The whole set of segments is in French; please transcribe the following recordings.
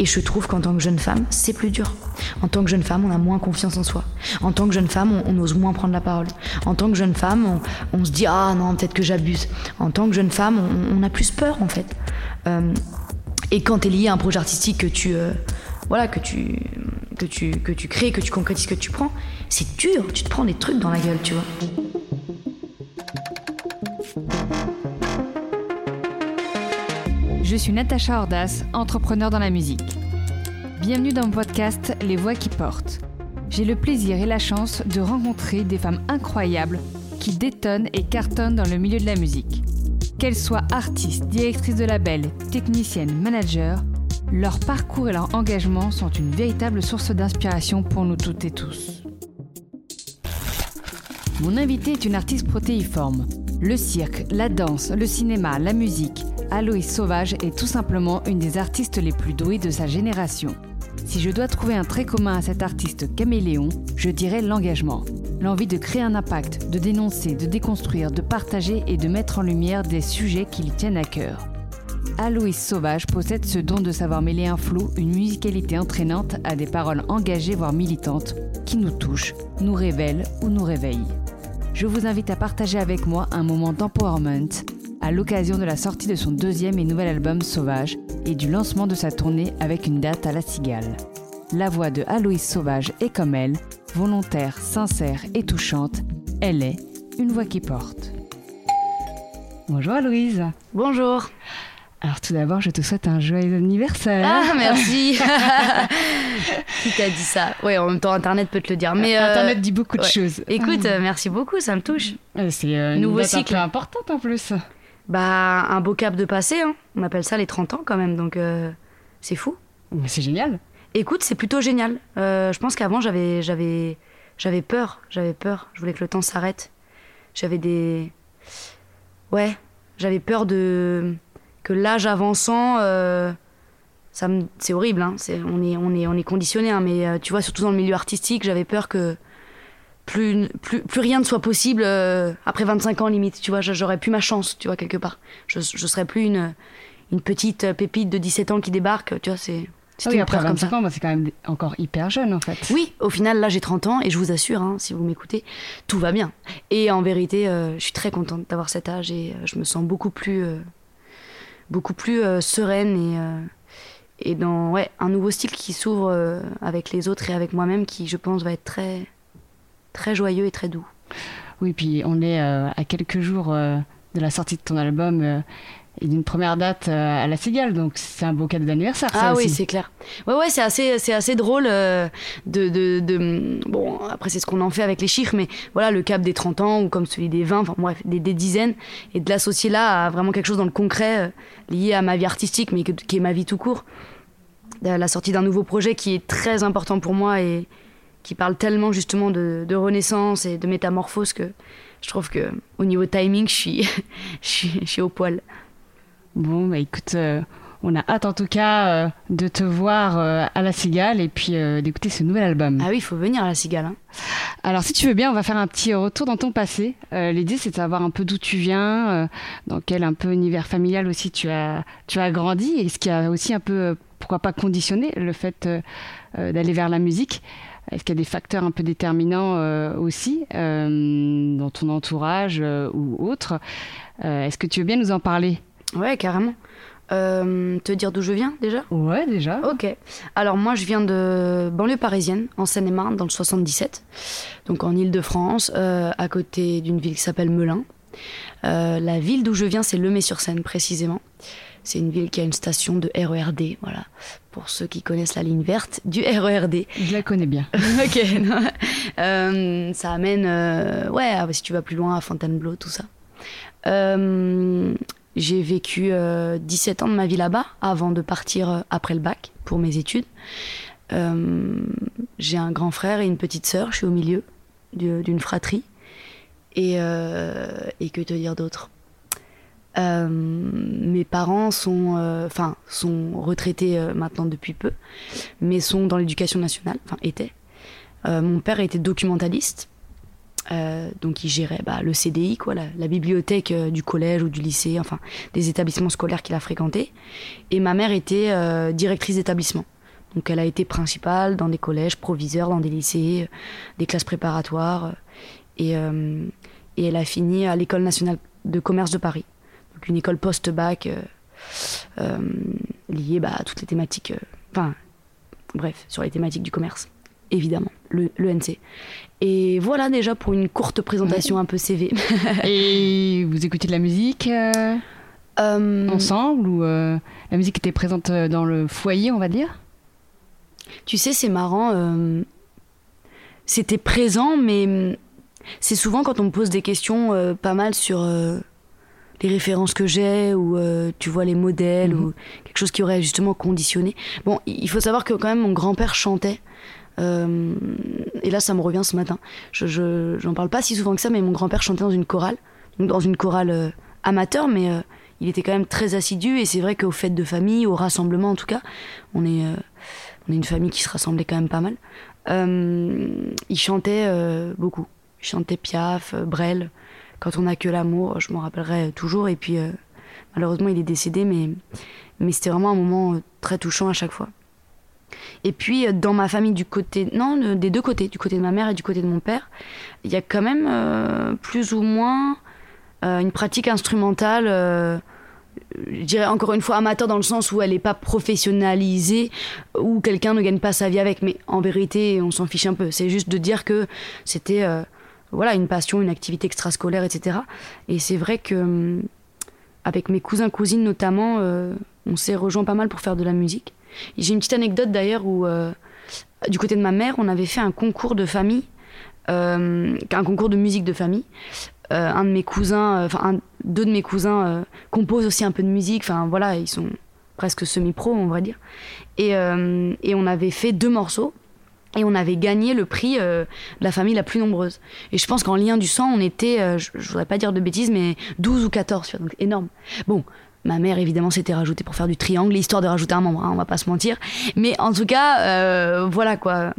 Et je trouve qu'en tant que jeune femme, c'est plus dur. En tant que jeune femme, on a moins confiance en soi. En tant que jeune femme, on, ose moins prendre la parole. En tant que jeune femme, on, se dit ah non peut-être que j'abuse. En tant que jeune femme, on, a plus peur en fait. Euh, et quand tu es lié à un projet artistique que tu euh, voilà que tu que tu que tu crées, que tu concrétises, que tu prends, c'est dur. Tu te prends des trucs dans la gueule, tu vois. Je suis Natacha Ordas, entrepreneur dans la musique. Bienvenue dans mon podcast Les Voix qui portent. J'ai le plaisir et la chance de rencontrer des femmes incroyables qui détonnent et cartonnent dans le milieu de la musique. Qu'elles soient artistes, directrices de label, techniciennes, managers, leur parcours et leur engagement sont une véritable source d'inspiration pour nous toutes et tous. Mon invité est une artiste protéiforme. Le cirque, la danse, le cinéma, la musique, Aloïs Sauvage est tout simplement une des artistes les plus douées de sa génération. Si je dois trouver un trait commun à cet artiste caméléon, je dirais l'engagement. L'envie de créer un impact, de dénoncer, de déconstruire, de partager et de mettre en lumière des sujets qui lui tiennent à cœur. Aloïs Sauvage possède ce don de savoir mêler un flou, une musicalité entraînante à des paroles engagées voire militantes qui nous touchent, nous révèlent ou nous réveillent. Je vous invite à partager avec moi un moment d'empowerment à l'occasion de la sortie de son deuxième et nouvel album Sauvage et du lancement de sa tournée avec une date à la Cigale. La voix de Aloïs Sauvage est comme elle, volontaire, sincère et touchante. Elle est une voix qui porte. Bonjour Aloïse. Bonjour. Alors tout d'abord, je te souhaite un joyeux anniversaire. Ah merci. Qui t'a dit ça? Oui, en même temps, Internet peut te le dire. Mais euh, Internet dit beaucoup de choses. Écoute, euh, merci beaucoup, ça me touche. Euh, c'est une nouveau cycle importante en plus. Bah, un beau cap de passé, hein. on appelle ça les 30 ans quand même, donc euh, c'est fou. Mais c'est génial. Écoute, c'est plutôt génial. Euh, je pense qu'avant, j'avais, j'avais, j'avais peur, j'avais peur. Je voulais que le temps s'arrête. J'avais des. Ouais, j'avais peur de. que l'âge avançant. Euh, ça me... C'est horrible, hein. c'est... On, est, on, est, on est conditionné, hein, mais tu vois, surtout dans le milieu artistique, j'avais peur que plus, plus, plus rien ne soit possible euh, après 25 ans limite, tu vois, j'aurais plus ma chance, tu vois, quelque part. Je, je serais plus une, une petite pépite de 17 ans qui débarque, tu vois, c'est... Oui, après 25 ans, c'est quand même encore hyper jeune en fait. Oui, au final, là j'ai 30 ans et je vous assure, hein, si vous m'écoutez, tout va bien. Et en vérité, euh, je suis très contente d'avoir cet âge et euh, je me sens beaucoup plus, beaucoup plus sereine et, et dans ouais, un nouveau style qui s'ouvre avec les autres et avec moi-même qui, je pense, va être très, très joyeux et très doux. Oui, puis on est euh, à quelques jours euh, de la sortie de ton album euh, et d'une première date à la Cigale, donc c'est un beau cadeau d'anniversaire. Ah oui, c'est clair. Ouais, ouais, c'est assez, c'est assez drôle de, de, de, Bon, après, c'est ce qu'on en fait avec les chiffres, mais voilà, le cap des 30 ans ou comme celui des 20, enfin bref, des, des dizaines, et de l'associer là à vraiment quelque chose dans le concret lié à ma vie artistique, mais qui est ma vie tout court. La sortie d'un nouveau projet qui est très important pour moi et, qui parle tellement justement de, renaissance et de métamorphose que je trouve que au niveau timing, je suis, je suis, au poil. Bon, bah écoute, euh, on a hâte en tout cas euh, de te voir euh, à la Cigale et puis d'écouter ce nouvel album. Ah oui, il faut venir à la Cigale. Hein. Alors si tu veux bien, on va faire un petit retour dans ton passé. L'idée c'est de savoir un peu d'où tu viens, dans quel un peu univers familial aussi tu as, tu as grandi et ce qui a aussi un peu, pourquoi pas conditionné le fait d'aller vers la musique. Est-ce qu'il y a des facteurs un peu déterminants euh, aussi euh, dans ton entourage euh, ou autre Est-ce que tu veux bien nous en parler? Ouais, carrément. te dire d'où je viens déjà? Ouais, déjà. Ok. Alors moi, je viens de banlieue parisienne, en Seine-et-Marne, dans le 77, donc en Île-de-France, à côté d'une ville qui s'appelle Melun. la ville d'où je viens, c'est Lemay-sur-Seine précisément. C'est une ville qui a une station de RERD, voilà, pour ceux qui connaissent la ligne verte du RERD. Je la connais bien. ok. Euh, ça amène, euh, ouais, ah, si tu vas plus loin, à Fontainebleau, tout ça. Euh, j'ai vécu 17 ans de ma vie là-bas avant de partir après le bac pour mes études. j'ai un grand frère et une petite sœur, je suis au milieu d'une fratrie. Et, et que te dire d'autre? Euh, mes parents sont, euh, sont retraités euh, maintenant depuis peu, mais sont dans l'éducation nationale, enfin étaient. mon père était documentaliste donc il gérait bah, le CDI, quoi, la, bibliothèque du collège ou du lycée, enfin des établissements scolaires qu'il a fréquentés. Et ma mère était directrice d'établissement. Donc elle a été principale dans des collèges, proviseur dans des lycées, des classes préparatoires. Et, et elle a fini à l'école nationale de commerce de Paris. Donc une école post-bac liée bah, à toutes les thématiques. Enfin, bref, sur les thématiques du commerce, évidemment, le, NC. Et voilà déjà pour une courte présentation un peu CV. Et vous écoutez de la musique euh, euh, ensemble ou euh, la musique était présente dans le foyer, on va dire? Tu sais, c'est marrant. C'était présent, mais c'est souvent quand on me pose des questions pas mal sur les références que j'ai ou euh, tu vois les modèles ou mhm. quelque chose qui aurait justement conditionné. Bon, il faut savoir que quand même mon grand-père chantait. Euh, et là, ça me revient ce matin. Je j'en parle pas si souvent que ça, mais mon grand-père chantait dans une chorale, donc dans une chorale euh, amateur, mais il était quand même très assidu. Et c'est vrai qu'aux fêtes de famille, au rassemblement en tout cas, on est on est une famille qui se rassemblait quand même pas mal. il chantait beaucoup. Il chantait Piaf, Brel quand on n'a que l'amour, je m'en rappellerai toujours. Et puis, euh, malheureusement, il est décédé, mais, mais c'était vraiment un moment euh, très touchant à chaque fois. Et puis, euh, dans ma famille, du côté, non, des deux côtés, du côté de ma mère et du côté de mon père, il y a quand même plus ou moins une pratique instrumentale. je dirais encore une fois amateur dans le sens où elle n'est pas professionnalisée, où quelqu'un ne gagne pas sa vie avec, mais en vérité, on s'en fiche un peu. C'est juste de dire que c'était voilà, une passion, une activité extrascolaire, etc. Et c'est vrai que hum, avec mes cousins cousines notamment, euh, on s'est rejoint pas mal pour faire de la musique. J'ai une petite anecdote d'ailleurs où euh, du côté de ma mère, on avait fait un concours de famille, euh, un concours de musique de famille. un de mes cousins, enfin deux de mes cousins composent aussi un peu de musique. Enfin voilà, ils sont presque semi-pro, on va dire. Et, et on avait fait deux morceaux et on avait gagné le prix euh, de la famille la plus nombreuse. Et je pense qu'en lien du sang, on était, euh, je, voudrais pas dire de bêtises, mais 12 ou 14, donc énorme. Bon, ma mère évidemment s'était rajoutée pour faire du triangle, histoire de rajouter un membre, hein, on va pas se mentir. Mais en tout cas, euh, voilà quoi.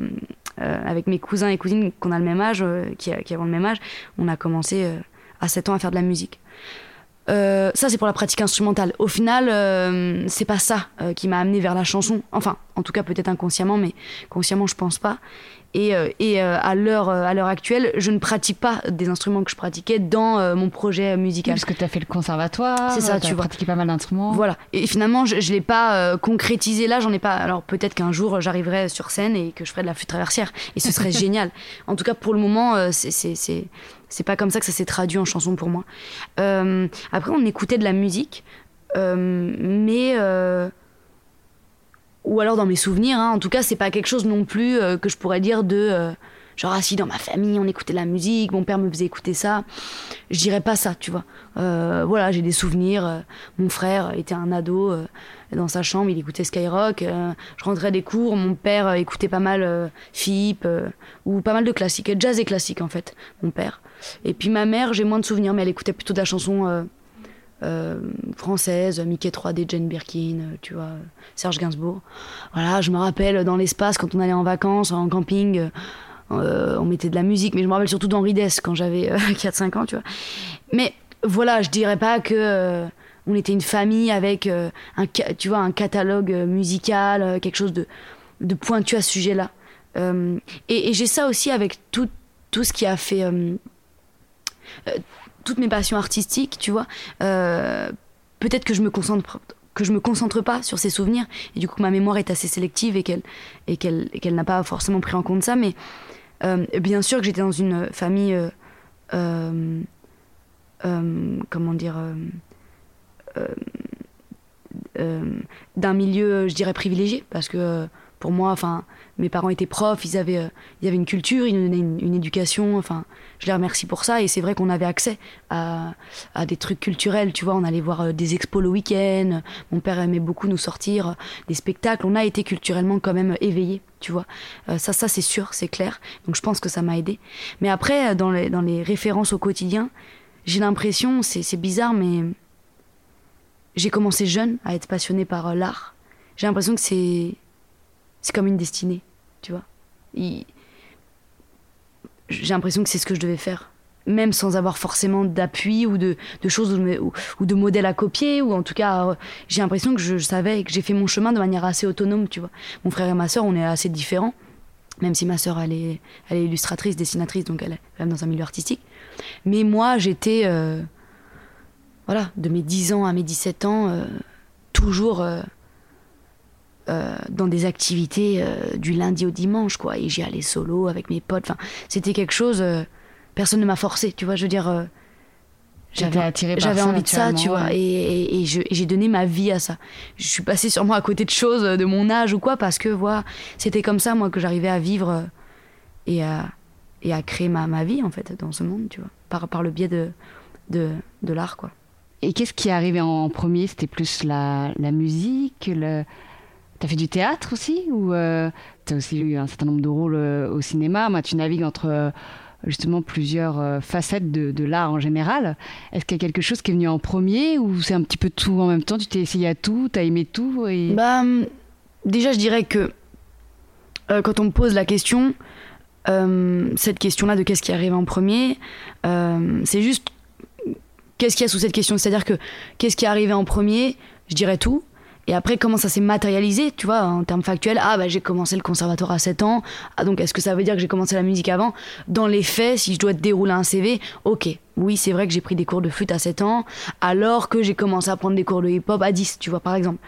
avec mes cousins et cousines qu'on a le même âge, qui, qui, avons le même âge, on a commencé à 7 ans à faire de la musique. Euh, ça, c'est pour la pratique instrumentale. Au final, euh, c'est pas ça euh, qui m'a amené vers la chanson. Enfin, en tout cas, peut-être inconsciemment, mais consciemment, je pense pas. Et, et à l'heure à l'heure actuelle, je ne pratique pas des instruments que je pratiquais dans mon projet musical. parce que tu as fait le conservatoire. C'est ça, tu pratiqué pas mal d'instruments. Voilà. Et finalement, je, je l'ai pas concrétisé là. J'en ai pas. Alors peut-être qu'un jour, j'arriverai sur scène et que je ferai de la flûte traversière. Et ce serait génial. En tout cas, pour le moment, c'est c'est pas comme ça que ça s'est traduit en chanson pour moi. Euh, après, on écoutait de la musique, euh, mais euh, ou alors dans mes souvenirs. Hein, en tout cas, c'est pas quelque chose non plus que je pourrais dire de genre assis dans ma famille, on écoutait de la musique, mon père me faisait écouter ça. Je dirais pas ça, tu vois. voilà, j'ai des souvenirs. mon frère était un ado dans sa chambre, il écoutait Skyrock. je rentrais des cours, mon père écoutait pas mal Philippe ou pas mal de classiques, jazz et classique en fait, mon père. Et puis ma mère, j'ai moins de souvenirs, mais elle écoutait plutôt de la chanson euh, euh, française, Mickey 3D, Jane Birkin, euh, tu vois, Serge Gainsbourg. Voilà, je me rappelle dans l'espace quand on allait en vacances, en camping, on mettait de la musique, mais je me rappelle surtout d'Henri Dess quand j'avais 4-5 ans, tu vois. Mais voilà, je dirais pas que on était une famille avec un, tu vois, un catalogue musical, quelque chose de, de pointu à ce sujet-là. et, et j'ai ça aussi avec tout, tout ce qui a fait euh, toutes mes passions artistiques, tu vois, euh, peut-être que je me concentre que je me concentre pas sur ces souvenirs et du coup ma mémoire est assez sélective et qu'elle et qu'elle qu'elle n'a pas forcément pris en compte ça mais euh, bien sûr que j'étais dans une famille comment dire d'un milieu je dirais privilégié parce que pour moi enfin mes parents étaient profs, ils avaient, euh, il y avait une culture, ils nous donnaient une, éducation. Enfin, je les remercie pour ça. Et c'est vrai qu'on avait accès à, des trucs culturels. Tu vois, on allait voir euh, des expos le week-end. Mon père aimait beaucoup nous sortir euh, des spectacles. On a été culturellement quand même éveillés. Tu vois, ça, ça c'est sûr, c'est clair. Donc je pense que ça m'a aidé. Mais après, dans les, dans les références au quotidien, j'ai l'impression, c'est bizarre, mais j'ai commencé jeune à être passionnée par l'art. J'ai l'impression que c'est c'est comme une destinée tu vois. J'ai l'impression que c'est ce que je devais faire. Même sans avoir forcément d'appui ou de, choses ou, de modèles à copier ou en tout cas euh, j'ai l'impression que je, savais que j'ai fait mon chemin de manière assez autonome tu vois. Mon frère et ma sœur on est assez différents même si ma sœur elle est, elle est illustratrice dessinatrice donc elle est même dans un milieu artistique. Mais moi j'étais euh, voilà de mes 10 ans à mes 17 ans euh, toujours dans des activités du lundi au dimanche quoi et j'y allais solo avec mes potes enfin c'était quelque chose personne ne m'a forcé, tu vois. Je veux dire, euh, j'avais, j'avais envie de ça, tu vois, et, j'ai donné ma vie à ça. Je suis passée sûrement à côté de choses de mon âge ou quoi, parce que voilà, c'était comme ça, moi, que j'arrivais à vivre euh, et à, et à créer ma, ma vie, en fait, dans ce monde, tu vois, par, par le biais de, de, de l'art, quoi. Et qu'est-ce qui est arrivé en premier? C'était plus la, la musique le... T'as fait du théâtre aussi Ou euh, t'as aussi eu un certain nombre de rôles au cinéma? Moi, tu navigues entre justement plusieurs euh, facettes de, l'art en général. Est-ce qu'il y a quelque chose qui est venu en premier ou c'est un petit peu tout en même temps? Tu t'es essayé à tout, tu as aimé tout bah, Déjà, je dirais que euh, quand on me pose la question, euh, cette question-là de qu'est-ce qui arrive en premier, c'est juste qu'est-ce qu'il y a sous cette question? C'est-à-dire que qu'est-ce qui est arrivé en premier? Je dirais tout. Et après, comment ça s'est matérialisé, tu vois, en termes factuels? Ah, bah, j'ai commencé le conservatoire à 7 ans. Ah, donc, est-ce que ça veut dire que j'ai commencé la musique avant? Dans les faits, si je dois dérouler un CV, ok. Oui, c'est vrai que j'ai pris des cours de flûte à 7 ans, alors que j'ai commencé à prendre des cours de hip-hop à 10, tu vois, par exemple.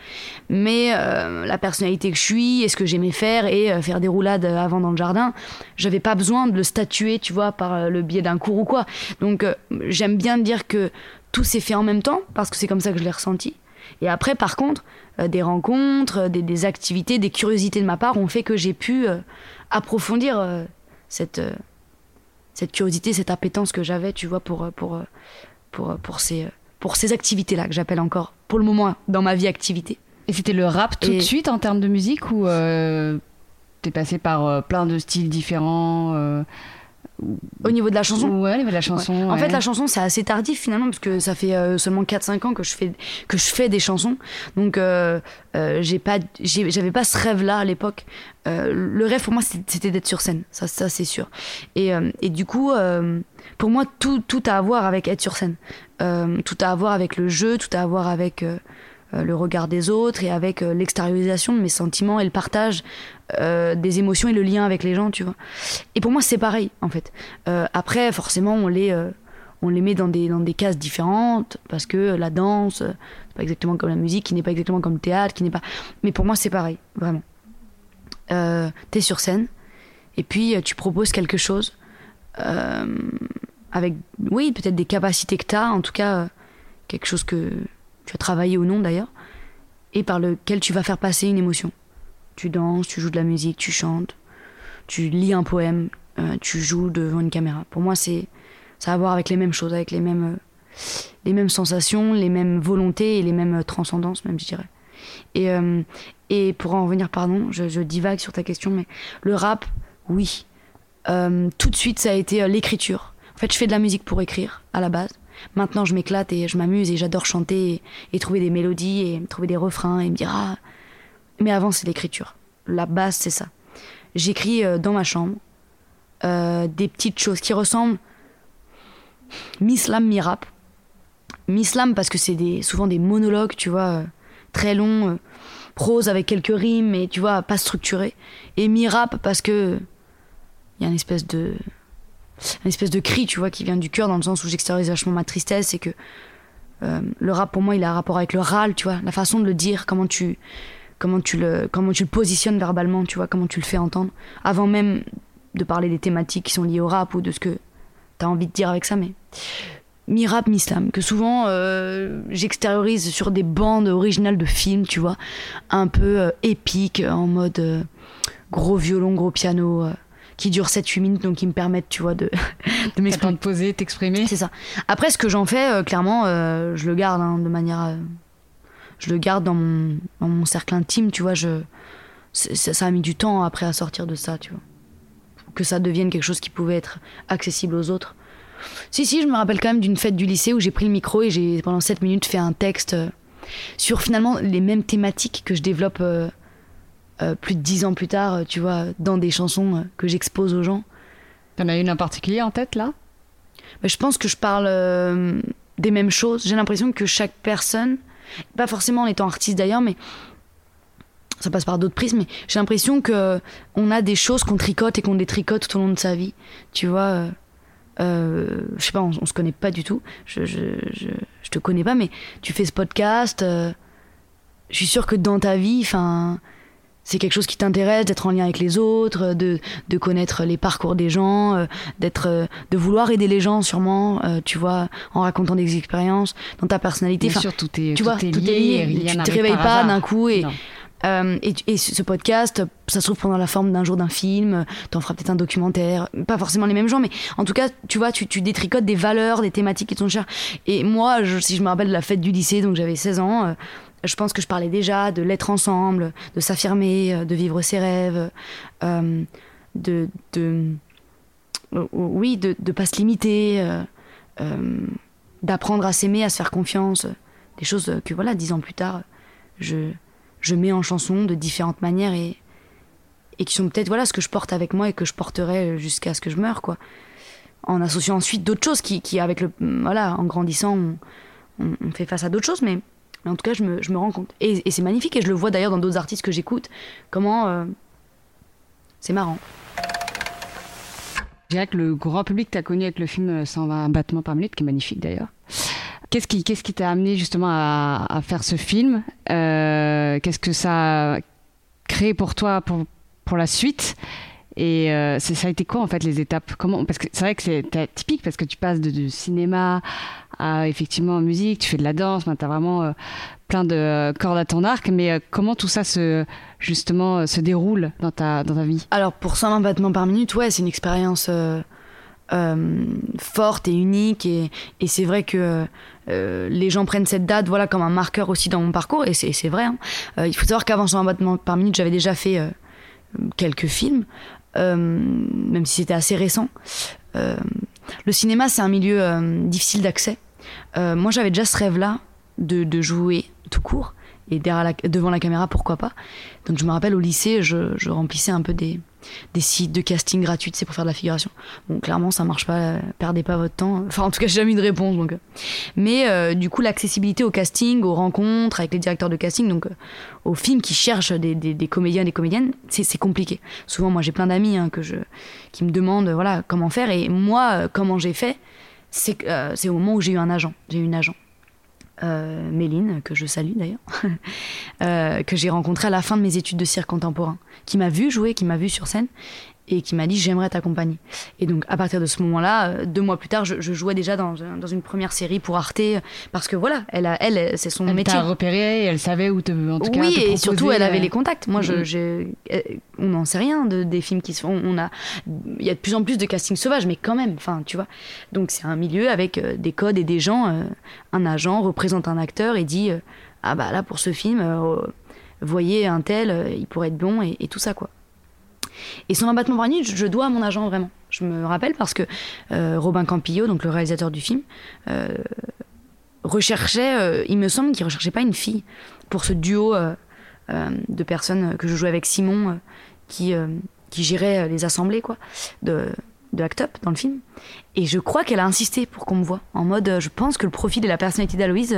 Mais euh, la personnalité que je suis, et ce que j'aimais faire, et euh, faire des roulades avant dans le jardin, j'avais pas besoin de le statuer, tu vois, par euh, le biais d'un cours ou quoi. Donc, j'aime bien dire que tout s'est fait en même temps, parce que c'est comme ça que je l'ai ressenti. Et après, par contre, euh, des rencontres, euh, des, activités, des curiosités de ma part ont fait que j'ai pu euh, approfondir cette, cette curiosité, cette appétence que j'avais, tu vois, pour, pour, pour, pour ces, pour ces activités-là, que j'appelle encore, pour le moment, dans ma vie activité. Et c'était le rap tout de suite en termes de musique ou t'es passé par plein de styles différents au niveau de la chanson Ouais, au niveau de la chanson. En fait, la chanson, c'est assez tardif finalement, parce que ça fait euh, seulement 4-5 ans que je, fais, que je fais des chansons. Donc, euh, euh, j'ai pas, j'avais pas ce rêve-là à l'époque. le rêve pour moi, c'était d'être sur scène, ça, ça c'est sûr. Et, et, du coup, pour moi, tout, tout a à voir avec être sur scène. tout a à voir avec le jeu, tout a à voir avec le regard des autres et avec euh, l'extériorisation de mes sentiments et le partage euh, des émotions et le lien avec les gens, tu vois. Et pour moi, c'est pareil, en fait. après, forcément, on les, on les met dans des, dans des cases différentes parce que la danse, c'est pas exactement comme la musique, qui n'est pas exactement comme le théâtre, qui n'est pas. Mais pour moi, c'est pareil, vraiment. T'es sur scène et puis tu proposes quelque chose avec, oui, peut-être des capacités que t'as, en tout cas, quelque chose que tu as travaillé ou non d'ailleurs, et par lequel tu vas faire passer une émotion. Tu danses, tu joues de la musique, tu chantes, tu lis un poème, euh, tu joues devant une caméra. Pour moi, c'est ça a à voir avec les mêmes choses, avec les mêmes, euh, les mêmes sensations, les mêmes volontés et les mêmes euh, transcendances, même, je dirais. Et, et pour en revenir, pardon, je, divague sur ta question, mais le rap, oui. tout de suite, ça a été l'écriture. En fait, je fais de la musique pour écrire, à la base. Maintenant, je m'éclate et je m'amuse et j'adore chanter et, trouver des mélodies et trouver des refrains et me dire ah. Mais avant, c'est l'écriture. La base, c'est ça. J'écris euh, dans ma chambre euh, des petites choses qui ressemblent mi-slam, mi-rap. Mi-slam parce que c'est des, souvent des monologues, tu vois, euh, très longs, prose avec quelques rimes, mais tu vois, pas structurés. Et mi-rap parce que il y a une espèce de une espèce de cri, tu vois, qui vient du cœur dans le sens où j'extériorise vachement ma tristesse c'est que euh, le rap pour moi il a un rapport avec le râle, tu vois, la façon de le dire, comment tu comment tu le comment tu le positionnes verbalement, tu vois, comment tu le fais entendre, avant même de parler des thématiques qui sont liées au rap ou de ce que tu as envie de dire avec ça, mais mi-rap, mi-slam, que souvent euh, j'extériorise sur des bandes originales de films, tu vois, un peu euh, épiques, en mode gros violon, gros piano, qui dure 7-8 minutes, donc qui me permettent, tu vois, de, de m'exprimer. de poser, t'exprimer. C'est ça. Après, ce que j'en fais, euh, clairement, euh, je le garde hein, de manière. Euh, je le garde dans mon, dans mon cercle intime, tu vois. Je, ça, a mis du temps après à sortir de ça, tu vois. Que ça devienne quelque chose qui pouvait être accessible aux autres. Si, si, je me rappelle quand même d'une fête du lycée où j'ai pris le micro et j'ai pendant 7 minutes fait un texte sur finalement les mêmes thématiques que je développe euh, plus de dix ans plus tard, tu vois, dans des chansons euh, que j'expose aux gens. T'en as une en particulier en tête là? Bah, Je pense que je parle des mêmes choses. J'ai l'impression que chaque personne, pas forcément en étant artiste d'ailleurs, mais ça passe par d'autres prises, mais j'ai l'impression que on a des choses qu'on tricote et qu'on détricote tout au long de sa vie. Tu vois, euh, euh je sais pas, on, se connaît pas du tout. Je, je, je, je, te connais pas, mais tu fais ce podcast. Euh, je suis sûre que dans ta vie, enfin, c'est quelque chose qui t'intéresse, d'être en lien avec les autres, de, de connaître les parcours des gens, euh, d'être, de vouloir aider les gens, sûrement, tu vois, en racontant des expériences, dans ta personnalité. Bien sûr, tout est, tu vois, tout est lié. tu te réveilles pas d'un coup et. Euh, et, ce podcast, ça se trouve pendant la forme d'un jour d'un film, t'en feras peut-être un documentaire, pas forcément les mêmes gens, mais en tout cas, tu vois, tu, tu détricotes des valeurs, des thématiques qui sont chères. Et moi, si je me rappelle de la fête du lycée, donc j'avais 16 ans, euh, je pense que je parlais déjà de l'être ensemble, de s'affirmer, euh, de vivre ses rêves, de, de oui, de ne pas se limiter, d'apprendre à s'aimer, à se faire confiance, des choses que voilà, dix ans plus tard, je je mets en chanson de différentes manières et, et qui sont peut-être voilà ce que je porte avec moi et que je porterai jusqu'à ce que je meure quoi. En associant ensuite d'autres choses qui, qui, avec le voilà en grandissant on, on, fait face à d'autres choses mais, mais, en tout cas je me, je me rends compte. Et, c'est magnifique et je le vois d'ailleurs dans d'autres artistes que j'écoute comment euh, c'est marrant. Que le grand public t'a connu avec le film 120 battements par minute qui est magnifique d'ailleurs. Qu'est-ce qui qui t'a amené justement à, à, faire ce film euh, Qu'est-ce que ça a créé pour toi pour, pour la suite? Et euh, ça a été quoi en fait les étapes? Comment Parce que c'est vrai que c'est typique parce que tu passes de, cinéma à effectivement musique, tu fais de la danse, tu as vraiment euh, plein de cordes à ton arc. Mais euh, comment tout ça se justement se déroule dans ta dans ta vie? Alors pour 120 battements par minute, ouais, c'est une expérience euh, forte et unique. Et, et c'est vrai que euh, les gens prennent cette date voilà, comme un marqueur aussi dans mon parcours. Et c'est vrai. Hein. Euh, il faut savoir qu'avant 120 battements par minute, j'avais déjà fait quelques films, même si c'était assez récent. le cinéma, c'est un milieu difficile d'accès. moi, j'avais déjà ce rêve-là de, de jouer tout court et derrière devant la caméra, pourquoi pas. Donc je me rappelle au lycée, je, je remplissais un peu des, des sites de casting gratuits, c'est pour faire de la figuration. Bon, clairement, ça marche pas, perdez pas votre temps. Enfin, en tout cas, j'ai jamais eu de réponse. Donc. Euh. Mais euh, du coup, l'accessibilité au casting, aux rencontres avec les directeurs de casting, donc euh, aux films qui cherchent des, comédiens et des comédiennes, c'est compliqué. Souvent, moi, j'ai plein d'amis hein, que je, qui me demandent voilà, comment faire. Et moi, comment j'ai fait, c'est c'est au moment où j'ai eu un agent. J'ai eu une agent. Euh, Méline, que je salue d'ailleurs, euh, que j'ai rencontré à la fin de mes études de cirque contemporain, qui m'a vu jouer, qui m'a vu sur scène et qui m'a dit j'aimerais t'accompagner. Et donc à partir de ce moment-là, euh, deux mois plus tard, je, je jouais déjà dans, dans, une première série pour Arte parce que voilà, elle, a, elle, c'est son elle métier. Elle repéré, elle savait où te, en tout oui, cas. Oui, et surtout elle avait les contacts. Moi, je, je, on n'en sait rien de, des films qui se font. On a, il y a de plus en plus de casting sauvage, mais quand même, enfin, tu vois. Donc c'est un milieu avec des codes et des gens. un agent représente un acteur et dit ah bah là pour ce film, voyez un tel, il pourrait être bon et, et tout ça quoi. Et son abattement par nuit, je dois à mon agent vraiment. Je me rappelle parce que euh, Robin Campillo, donc le réalisateur du film, euh, recherchait, euh, il me semble qu'il recherchait pas une fille pour ce duo de personnes que je jouais avec Simon, qui, qui gérait les assemblées quoi, de, de Act Up dans le film. Et je crois qu'elle a insisté pour qu'on me voit. En mode, je pense que le profil et la personnalité d'Aloïse,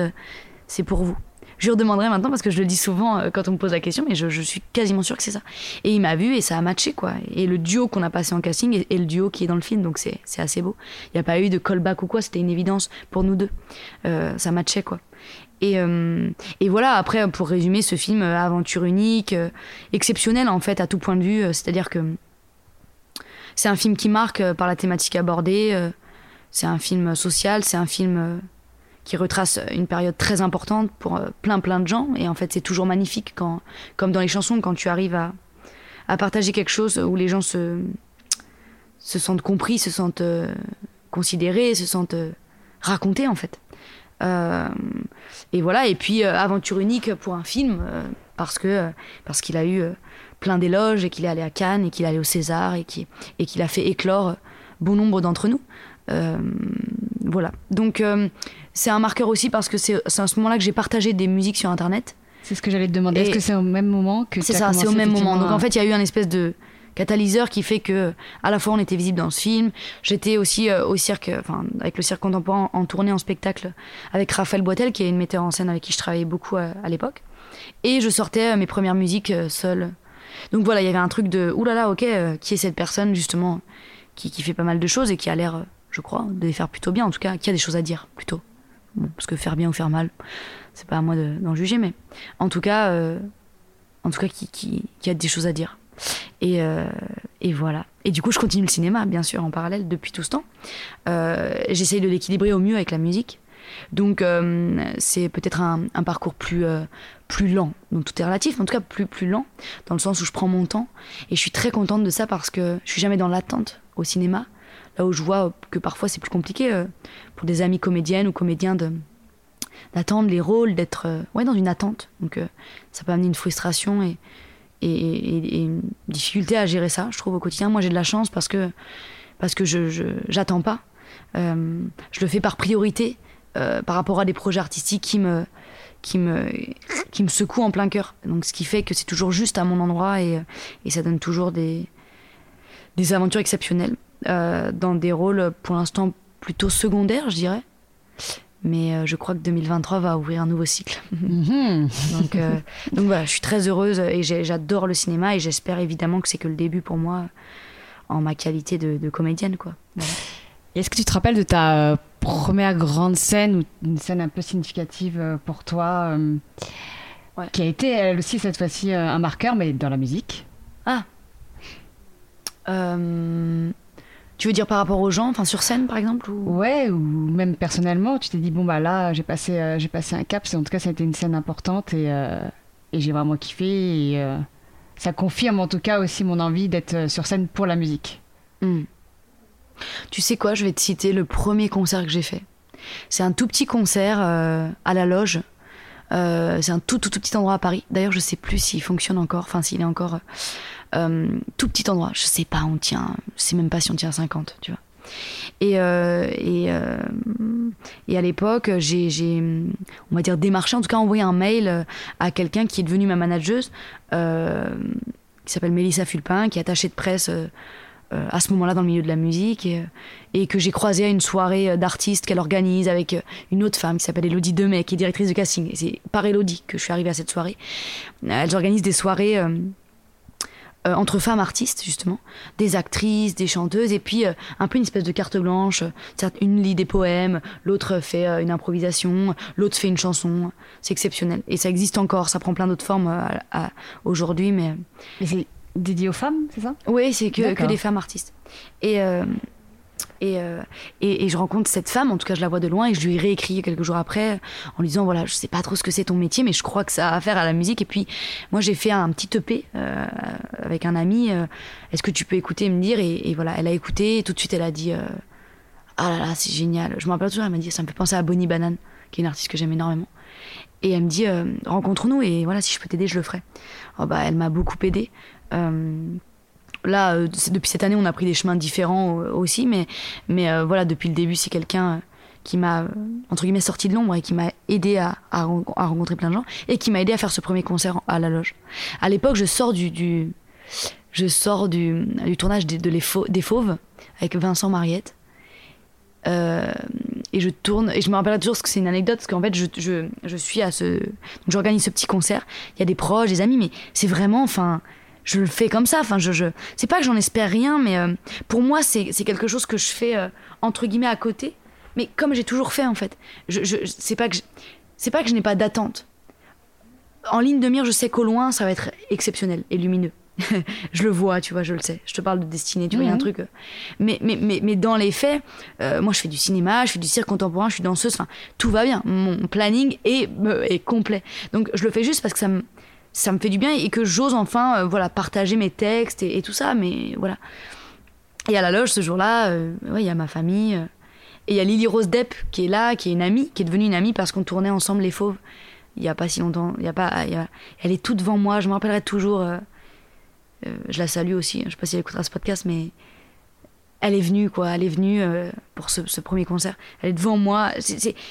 c'est pour vous. Je lui redemanderai maintenant parce que je le dis souvent euh, quand on me pose la question, mais je, suis quasiment sûre que c'est ça. Et il m'a vu et ça a matché, quoi. Et le duo qu'on a passé en casting est, le duo qui est dans le film, donc c'est assez beau. Il n'y a pas eu de callback ou quoi, c'était une évidence pour nous deux. Euh, ça matchait, quoi. Et, euh, et, voilà, après, pour résumer, ce film, aventure unique, exceptionnel en fait, à tout point de vue, c'est-à-dire que c'est un film qui marque par la thématique abordée, c'est un film social, c'est un film qui retrace une période très importante pour euh, plein plein de gens. Et en fait, c'est toujours magnifique quand, comme dans les chansons, quand tu arrives à, partager quelque chose où les gens se, se sentent compris, se sentent euh, considérés, se sentent euh, racontés en fait. Euh, et voilà. Et puis aventure unique pour un film parce que parce qu'il a eu plein d'éloges et qu'il est allé à Cannes et qu'il est allé au César et qu'il et qu'il a fait éclore bon nombre d'entre nous. voilà. Donc c'est un marqueur aussi parce que c'est à ce moment-là que j'ai partagé des musiques sur Internet. C'est ce que j'allais te demander. Est-ce que c'est au même moment que C'est ça, c'est au même moment. Donc en fait, il y a eu un espèce de catalyseur qui fait que à la fois on était visible dans ce film. J'étais aussi euh, au cirque, enfin avec le cirque contemporain en tournée en spectacle avec Raphaël Boitel, qui est une metteur en scène avec qui je travaillais beaucoup à, l'époque. Et je sortais mes premières musiques seule. Donc voilà, il y avait un truc de oulala, ok, qui est cette personne justement qui, qui, fait pas mal de choses et qui a l'air, je crois, de les faire plutôt bien, en tout cas, qui a des choses à dire plutôt. Parce que faire bien ou faire mal, c'est pas à moi d'en juger, mais en tout cas, euh, en tout cas, qui, a des choses à dire. Et, euh, et, voilà. Et du coup, je continue le cinéma, bien sûr, en parallèle depuis tout ce temps. Euh, J'essaye de l'équilibrer au mieux avec la musique. Donc, euh, c'est peut-être un, un, parcours plus, plus lent. Donc, tout est relatif, mais en tout cas, plus, plus lent, dans le sens où je prends mon temps. Et je suis très contente de ça parce que je suis jamais dans l'attente au cinéma. Là où je vois que parfois c'est plus compliqué pour des amis comédiennes ou comédiens de, d'attendre les rôles, d'être euh, ouais, dans une attente. Donc euh, ça peut amener une frustration et, et, une difficulté à gérer ça, je trouve, au quotidien. Moi j'ai de la chance parce que, parce que je j'attends pas. Euh, je le fais par priorité par rapport à des projets artistiques qui me, qui me, qui me secouent en plein cœur. Donc ce qui fait que c'est toujours juste à mon endroit et, et ça donne toujours des, des aventures exceptionnelles dans des rôles pour l'instant plutôt secondaires, je dirais. Mais euh, je crois que 2023 va ouvrir un nouveau cycle. Mhm. donc, euh, donc voilà, je suis très heureuse et j'adore le cinéma et j'espère évidemment que c'est que le début pour moi en ma qualité de, comédienne. quoi. Est-ce que tu te rappelles de ta euh, première grande scène ou une scène un peu significative pour toi qui a été elle aussi cette fois-ci un marqueur mais dans la musique? Ah tu veux dire par rapport aux gens, enfin sur scène par exemple ou... Ouais, ou même personnellement, tu t'es dit bon bah là j'ai passé euh, j'ai passé un cap, en tout cas ça a été une scène importante et, euh, et j'ai vraiment kiffé et euh, ça confirme en tout cas aussi mon envie d'être sur scène pour la musique. Hmm. Tu sais quoi, je vais te citer le premier concert que j'ai fait. C'est un tout petit concert à la loge. C'est un tout, tout tout petit endroit à Paris. D'ailleurs, je sais plus s'il fonctionne encore, enfin s'il est encore euh, tout petit endroit. Je sais pas, on tient, sais même pas si on tient 50, tu vois. Et, euh, et, euh, et, à l'époque, j'ai, on va dire, démarché, en tout cas envoyé un mail à quelqu'un qui est devenu ma manageuse, qui s'appelle Mélissa Fulpin, qui est attachée de presse à ce moment-là dans le milieu de la musique, et, et que j'ai croisé à une soirée d'artistes qu'elle organise avec une autre femme qui s'appelle Elodie Demet, qui est directrice de casting. C'est par Elodie que je suis arrivée à cette soirée. Elles organisent des soirées euh, entre femmes artistes justement, des actrices, des chanteuses, et puis euh, un peu une espèce de carte blanche. Une lit des poèmes, l'autre fait euh, une improvisation, l'autre fait une chanson. C'est exceptionnel et ça existe encore. Ça prend plein d'autres formes aujourd'hui, mais. Dédié aux femmes, c'est ça? Oui, c'est que, que des femmes artistes. Et euh, et, et, je rencontre cette femme, en tout cas je la vois de loin, et je lui ai réécrit quelques jours après en lui disant voilà, je sais pas trop ce que c'est ton métier, mais je crois que ça a affaire à la musique. Et puis moi j'ai fait un petit EP euh, avec un ami. Euh, est-ce que tu peux écouter et me dire? Et, voilà, elle a écouté et tout de suite elle a dit ah là là, c'est génial. Je me rappelle toujours, elle m'a dit ça me fait penser à Bonnie Banane, qui est une artiste que j'aime énormément. Et elle me dit rencontre-nous et voilà, si je peux t'aider, je le ferai. Oh, bah, elle m'a beaucoup aidé là, euh, depuis cette année, on a pris des chemins différents euh, aussi, mais, mais euh, voilà, depuis le début, c'est quelqu'un qui m'a, entre guillemets, sorti de l'ombre et qui m'a aidé à, à, rencontrer plein de gens et qui m'a aidé à faire ce premier concert à la loge. À l'époque, je sors du, du je sors du, du tournage de les des Fauves avec Vincent Mariette. Et je tourne, et je me rappelle toujours ce que c'est une anecdote, parce qu'en fait, je, je, je suis à ce. J'organise ce petit concert, il y a des proches, des amis, mais c'est vraiment, enfin, je le fais comme ça. Enfin, je, je... c'est pas que j'en espère rien, mais euh, pour moi, c'est quelque chose que je fais euh, entre guillemets à côté. Mais comme j'ai toujours fait en fait, je, je c'est pas que c'est pas que je n'ai pas d'attente. En ligne de mire, je sais qu'au loin, ça va être exceptionnel et lumineux. je le vois, tu vois, je le sais. Je te parle de destinée, tu vois, il y a un mhm. truc. Euh. Mais, mais, mais, mais dans les faits, moi, je fais du cinéma, je fais du cirque contemporain, je suis danseuse, enfin, tout va bien. Mon planning est, est complet. Donc, je le fais juste parce que ça me, ça me fait du bien et que j'ose enfin euh, voilà partager mes textes et, tout ça mais voilà et à la loge ce jour-là euh, il y a ma famille euh, et il y a Lily Rose Depp qui est là qui est une amie qui est devenue une amie parce qu'on tournait ensemble les fauves il y a pas si longtemps il y a pas elle est toute devant moi je me rappellerai toujours je la salue aussi je sais pas si elle écoutera ce podcast mais elle est venue, quoi. Elle est venue euh, pour ce, premier concert. Elle est devant moi.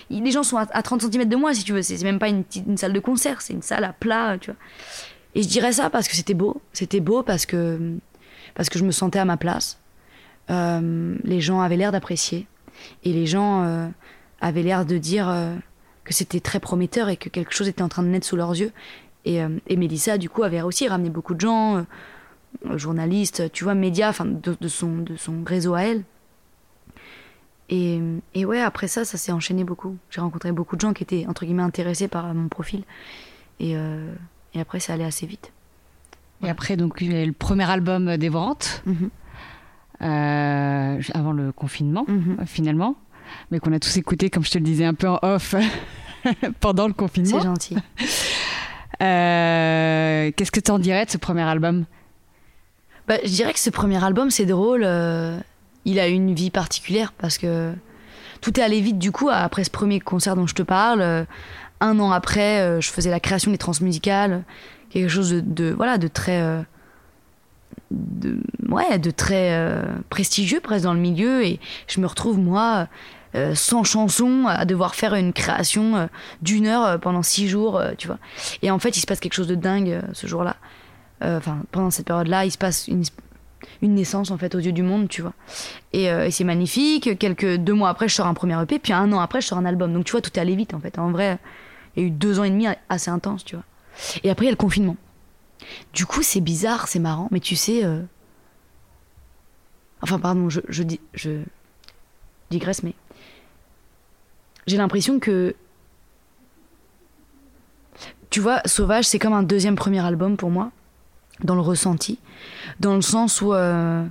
les gens sont à, 30 cm de moi, si tu veux. C'est même pas une, salle de concert, c'est une salle à plat, tu vois. Et je dirais ça parce que c'était beau. C'était beau parce que parce que je me sentais à ma place. Euh, les gens avaient l'air d'apprécier. Et les gens euh, avaient l'air de dire euh, que c'était très prometteur et que quelque chose était en train de naître sous leurs yeux. Et, et Mélissa, du coup, avait aussi ramené beaucoup de gens, journalistes, tu vois, médias, enfin, de, son, de son réseau à elle. Et, et ouais, après ça, ça s'est enchaîné beaucoup. J'ai rencontré beaucoup de gens qui étaient, entre guillemets, intéressés par mon profil. Et, et après, ça allait assez vite. Et après, donc, le premier album Dévorante. Mm euh, avant le confinement, mhm. finalement, mais qu'on a tous écouté, comme je te le disais, un peu en off pendant le confinement. C'est gentil. Euh, qu'est-ce que tu en dirais de ce premier album? Bah, Je dirais que ce premier album, c'est drôle. Euh, il a une vie particulière parce que tout est allé vite du coup après ce premier concert dont je te parle. un an après, je faisais la création des transmusicales, quelque chose de, voilà de très ouais, de très euh, prestigieux presque dans le milieu et je me retrouve moi euh, sans chanson à devoir faire une création euh, d'une heure pendant six jours tu vois et en fait il se passe quelque chose de dingue ce jour-là enfin pendant cette période-là il se passe une, une naissance en fait aux yeux du monde tu vois et, c'est magnifique quelques deux mois après je sors un premier EP puis un an après je sors un album donc tu vois tout est allé vite en fait en vrai il y a eu deux ans et demi assez intenses tu vois et après il y a le confinement du coup, c'est bizarre, c'est marrant, mais tu sais. Euh, enfin, pardon, je, je digresse, mais. J'ai l'impression que. Tu vois, Sauvage, c'est comme un deuxième premier album pour moi, dans le ressenti. Dans le sens où. Euh,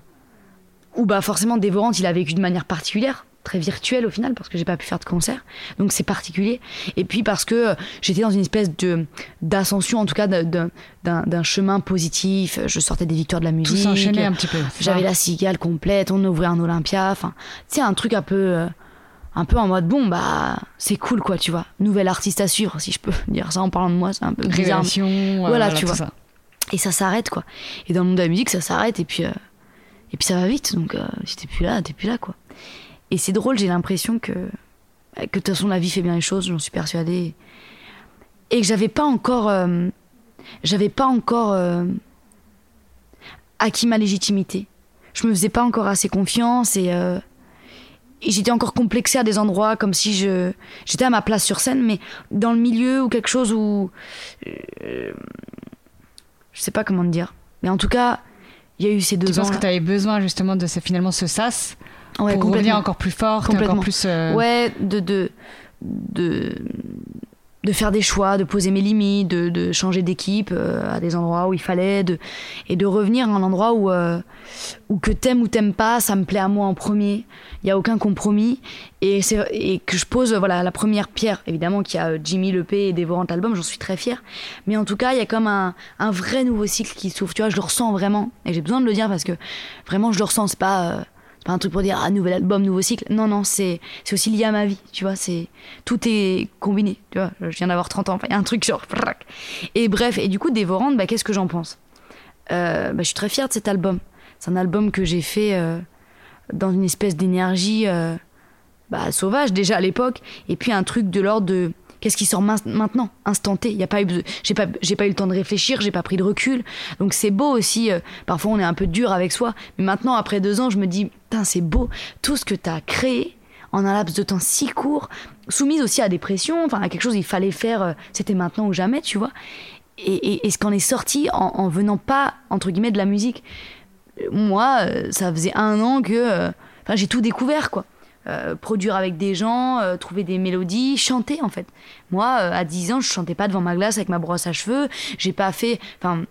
où, bah, forcément, Dévorante, il a vécu de manière particulière très virtuel au final parce que j'ai pas pu faire de concert. Donc c'est particulier. Et puis parce que euh, j'étais dans une espèce de d'ascension en tout cas d'un chemin positif. Je sortais des victoires de la musique. tout s'enchaînait un petit peu j'avais la cigale complète on ouvrait un Olympia. Enfin c'est un truc un peu euh, un peu en mode bon bah c'est cool quoi tu vois. Nouvel artiste à suivre si je peux dire ça en parlant de moi c'est un peu bizarre. Révélation, euh, voilà, tu vois et ça s'arrête quoi et dans le monde de la musique ça s'arrête et puis et puis ça va vite donc si t'es plus là t'es plus là quoi et c'est drôle, j'ai l'impression que, que de toute façon la vie fait bien les choses, j'en suis persuadée. Et que j'avais pas encore, euh, j'avais pas encore euh, acquis ma légitimité. Je me faisais pas encore assez confiance et, euh, et j'étais encore complexée à des endroits comme si je j'étais à ma place sur scène, mais dans le milieu ou quelque chose où je sais pas comment te dire. Mais en tout cas, il y a eu ces deux tu ans. Tu penses que tu avais besoin justement de ce, finalement ce sas ouais, pour revenir encore plus fort, encore plus. Euh, ouais, de, de, de, de, faire des choix, de poser mes limites, de, de changer d'équipe euh, à des endroits où il fallait, de, et de revenir à un endroit où, euh, où que t'aimes ou t'aimes pas, ça me plaît à moi en premier. Il y a aucun compromis et, et que je pose voilà la première pierre. Évidemment qu'il y a Jimmy Lepé et Dévorant Album, j'en suis très fière. Mais en tout cas, il y a comme un, un vrai nouveau cycle qui s'ouvre. Tu vois, je le ressens vraiment et j'ai besoin de le dire parce que vraiment je le ressens. C'est pas pas un truc pour dire ah nouvel album nouveau cycle. Non non c'est c'est aussi lié à ma vie tu vois c'est tout est combiné tu vois. Je viens d'avoir 30 ans il y a un truc genre et bref et du coup dévorante bah, qu'est-ce que j'en pense? Euh, bah, je suis très fière de cet album. C'est un album que j'ai fait euh, dans une espèce d'énergie euh, bah, sauvage déjà à l'époque. Et puis un truc de l'ordre de Qu'est-ce qui sort maintenant, instanté Il y a pas eu, j'ai pas, j'ai pas eu le temps de réfléchir, j'ai pas pris de recul. Donc c'est beau aussi. Euh, parfois on est un peu dur avec soi, mais maintenant après deux ans, je me dis, c'est beau tout ce que tu as créé en un laps de temps si court, soumise aussi à des pressions, enfin à quelque chose qu'il fallait faire, euh, c'était maintenant ou jamais, tu vois. Et, ce qu'en est sorti en, venant pas entre guillemets de la musique. Moi, euh, ça faisait un an que, enfin j'ai tout découvert quoi. Euh, produire avec des gens, euh, trouver des mélodies, chanter en fait. Moi, euh, à 10 ans, je chantais pas devant ma glace avec ma brosse à cheveux. J'ai pas fait. Enfin,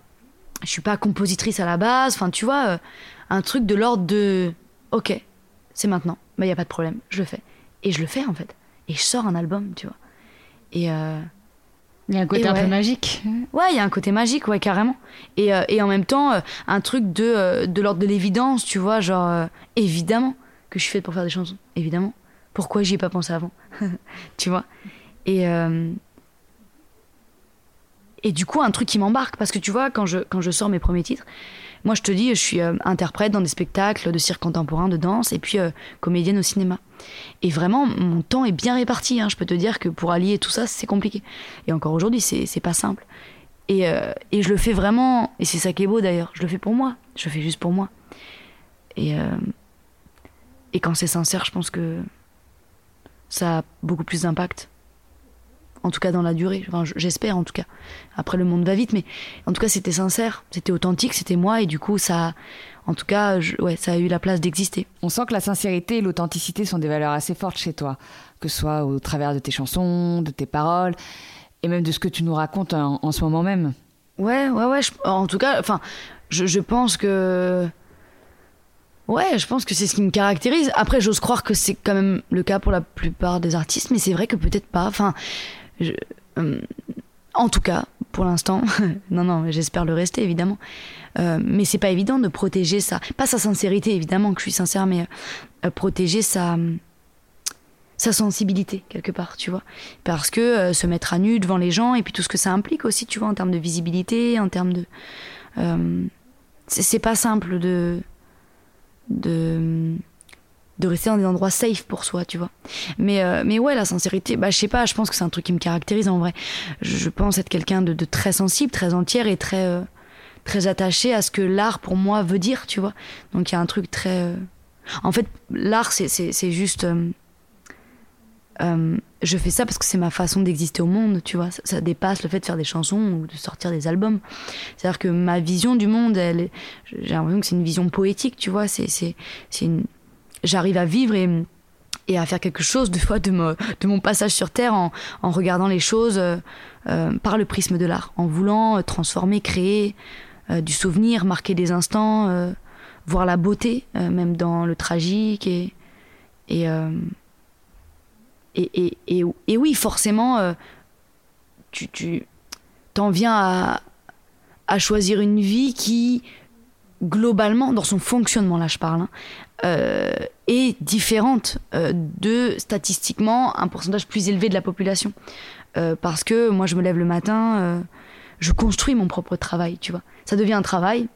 je suis pas compositrice à la base. Enfin, tu vois, un truc de l'ordre de. Ok, c'est maintenant. Mais il y a pas de problème, je le fais. Et je le fais en fait. Et je sors un album, tu vois. Et. Il y a un côté un peu magique. Ouais, il y a un côté magique, ouais, carrément. Et, et en même temps, un truc de, de l'ordre de l'évidence, tu vois, genre, évidemment que je suis faite pour faire des chansons, évidemment. Pourquoi j'y ai pas pensé avant Tu vois? Et. Euh, et du coup, un truc qui m'embarque, parce que tu vois, quand je, quand je sors mes premiers titres, moi je te dis, je suis euh, interprète dans des spectacles de cirque contemporain, de danse, et puis euh, comédienne au cinéma. Et vraiment, mon temps est bien réparti. Hein. Je peux te dire que pour allier tout ça, c'est compliqué. Et encore aujourd'hui, c'est pas simple. Et, et je le fais vraiment, et c'est ça qui est beau d'ailleurs, je le fais pour moi, je le fais juste pour moi. Et, et quand c'est sincère, je pense que ça a beaucoup plus d'impact en tout cas dans la durée. Enfin, j'espère en tout cas. Après, le monde va vite, mais en tout cas, c'était sincère, c'était authentique, c'était moi, et du coup, ça, en tout cas, ouais, ça a eu la place d'exister. On sent que la sincérité et l'authenticité sont des valeurs assez fortes chez toi, que ce soit au travers de tes chansons, de tes paroles, et même de ce que tu nous racontes en, ce moment même. Ouais, ouais, ouais. en tout cas, enfin, je, je pense que. Ouais, je pense que c'est ce qui me caractérise. Après, j'ose croire que c'est quand même le cas pour la plupart des artistes, mais c'est vrai que peut-être pas. Enfin, euh, en tout cas, pour l'instant, non, non, j'espère le rester évidemment. Euh, mais c'est pas évident de protéger ça, pas sa sincérité évidemment que je suis sincère, mais euh, protéger sa sa sensibilité quelque part, tu vois, parce que se mettre à nu devant les gens et puis tout ce que ça implique aussi, tu vois, en termes de visibilité, en termes de, c'est pas simple de de de rester dans des endroits safe pour soi, tu vois. Mais, euh, mais ouais, la sincérité, bah, je sais pas, je pense que c'est un truc qui me caractérise en vrai. Je, pense être quelqu'un de, très sensible, très entière et très, euh, très attaché à ce que l'art pour moi veut dire, tu vois. Donc il y a un truc très. Euh, en fait, l'art, c'est juste. Je fais ça parce que c'est ma façon d'exister au monde, tu vois. Ça, dépasse le fait de faire des chansons ou de sortir des albums. C'est-à-dire que ma vision du monde, j'ai l'impression que c'est une vision poétique, tu vois. C'est j'arrive à vivre et, à faire quelque chose de de, mon passage sur Terre en, regardant les choses euh, euh, par le prisme de l'art, en voulant euh, transformer, créer du souvenir, marquer des instants, voir la beauté, même dans le tragique et, et, et, et, oui, forcément, tu, tu t'en viens à, choisir une vie qui globalement, dans son fonctionnement, là je parle, hein, euh, est différente euh, de statistiquement un pourcentage plus élevé de la population. Euh, parce que moi je me lève le matin, je construis mon propre travail, tu vois. Ça devient un travail.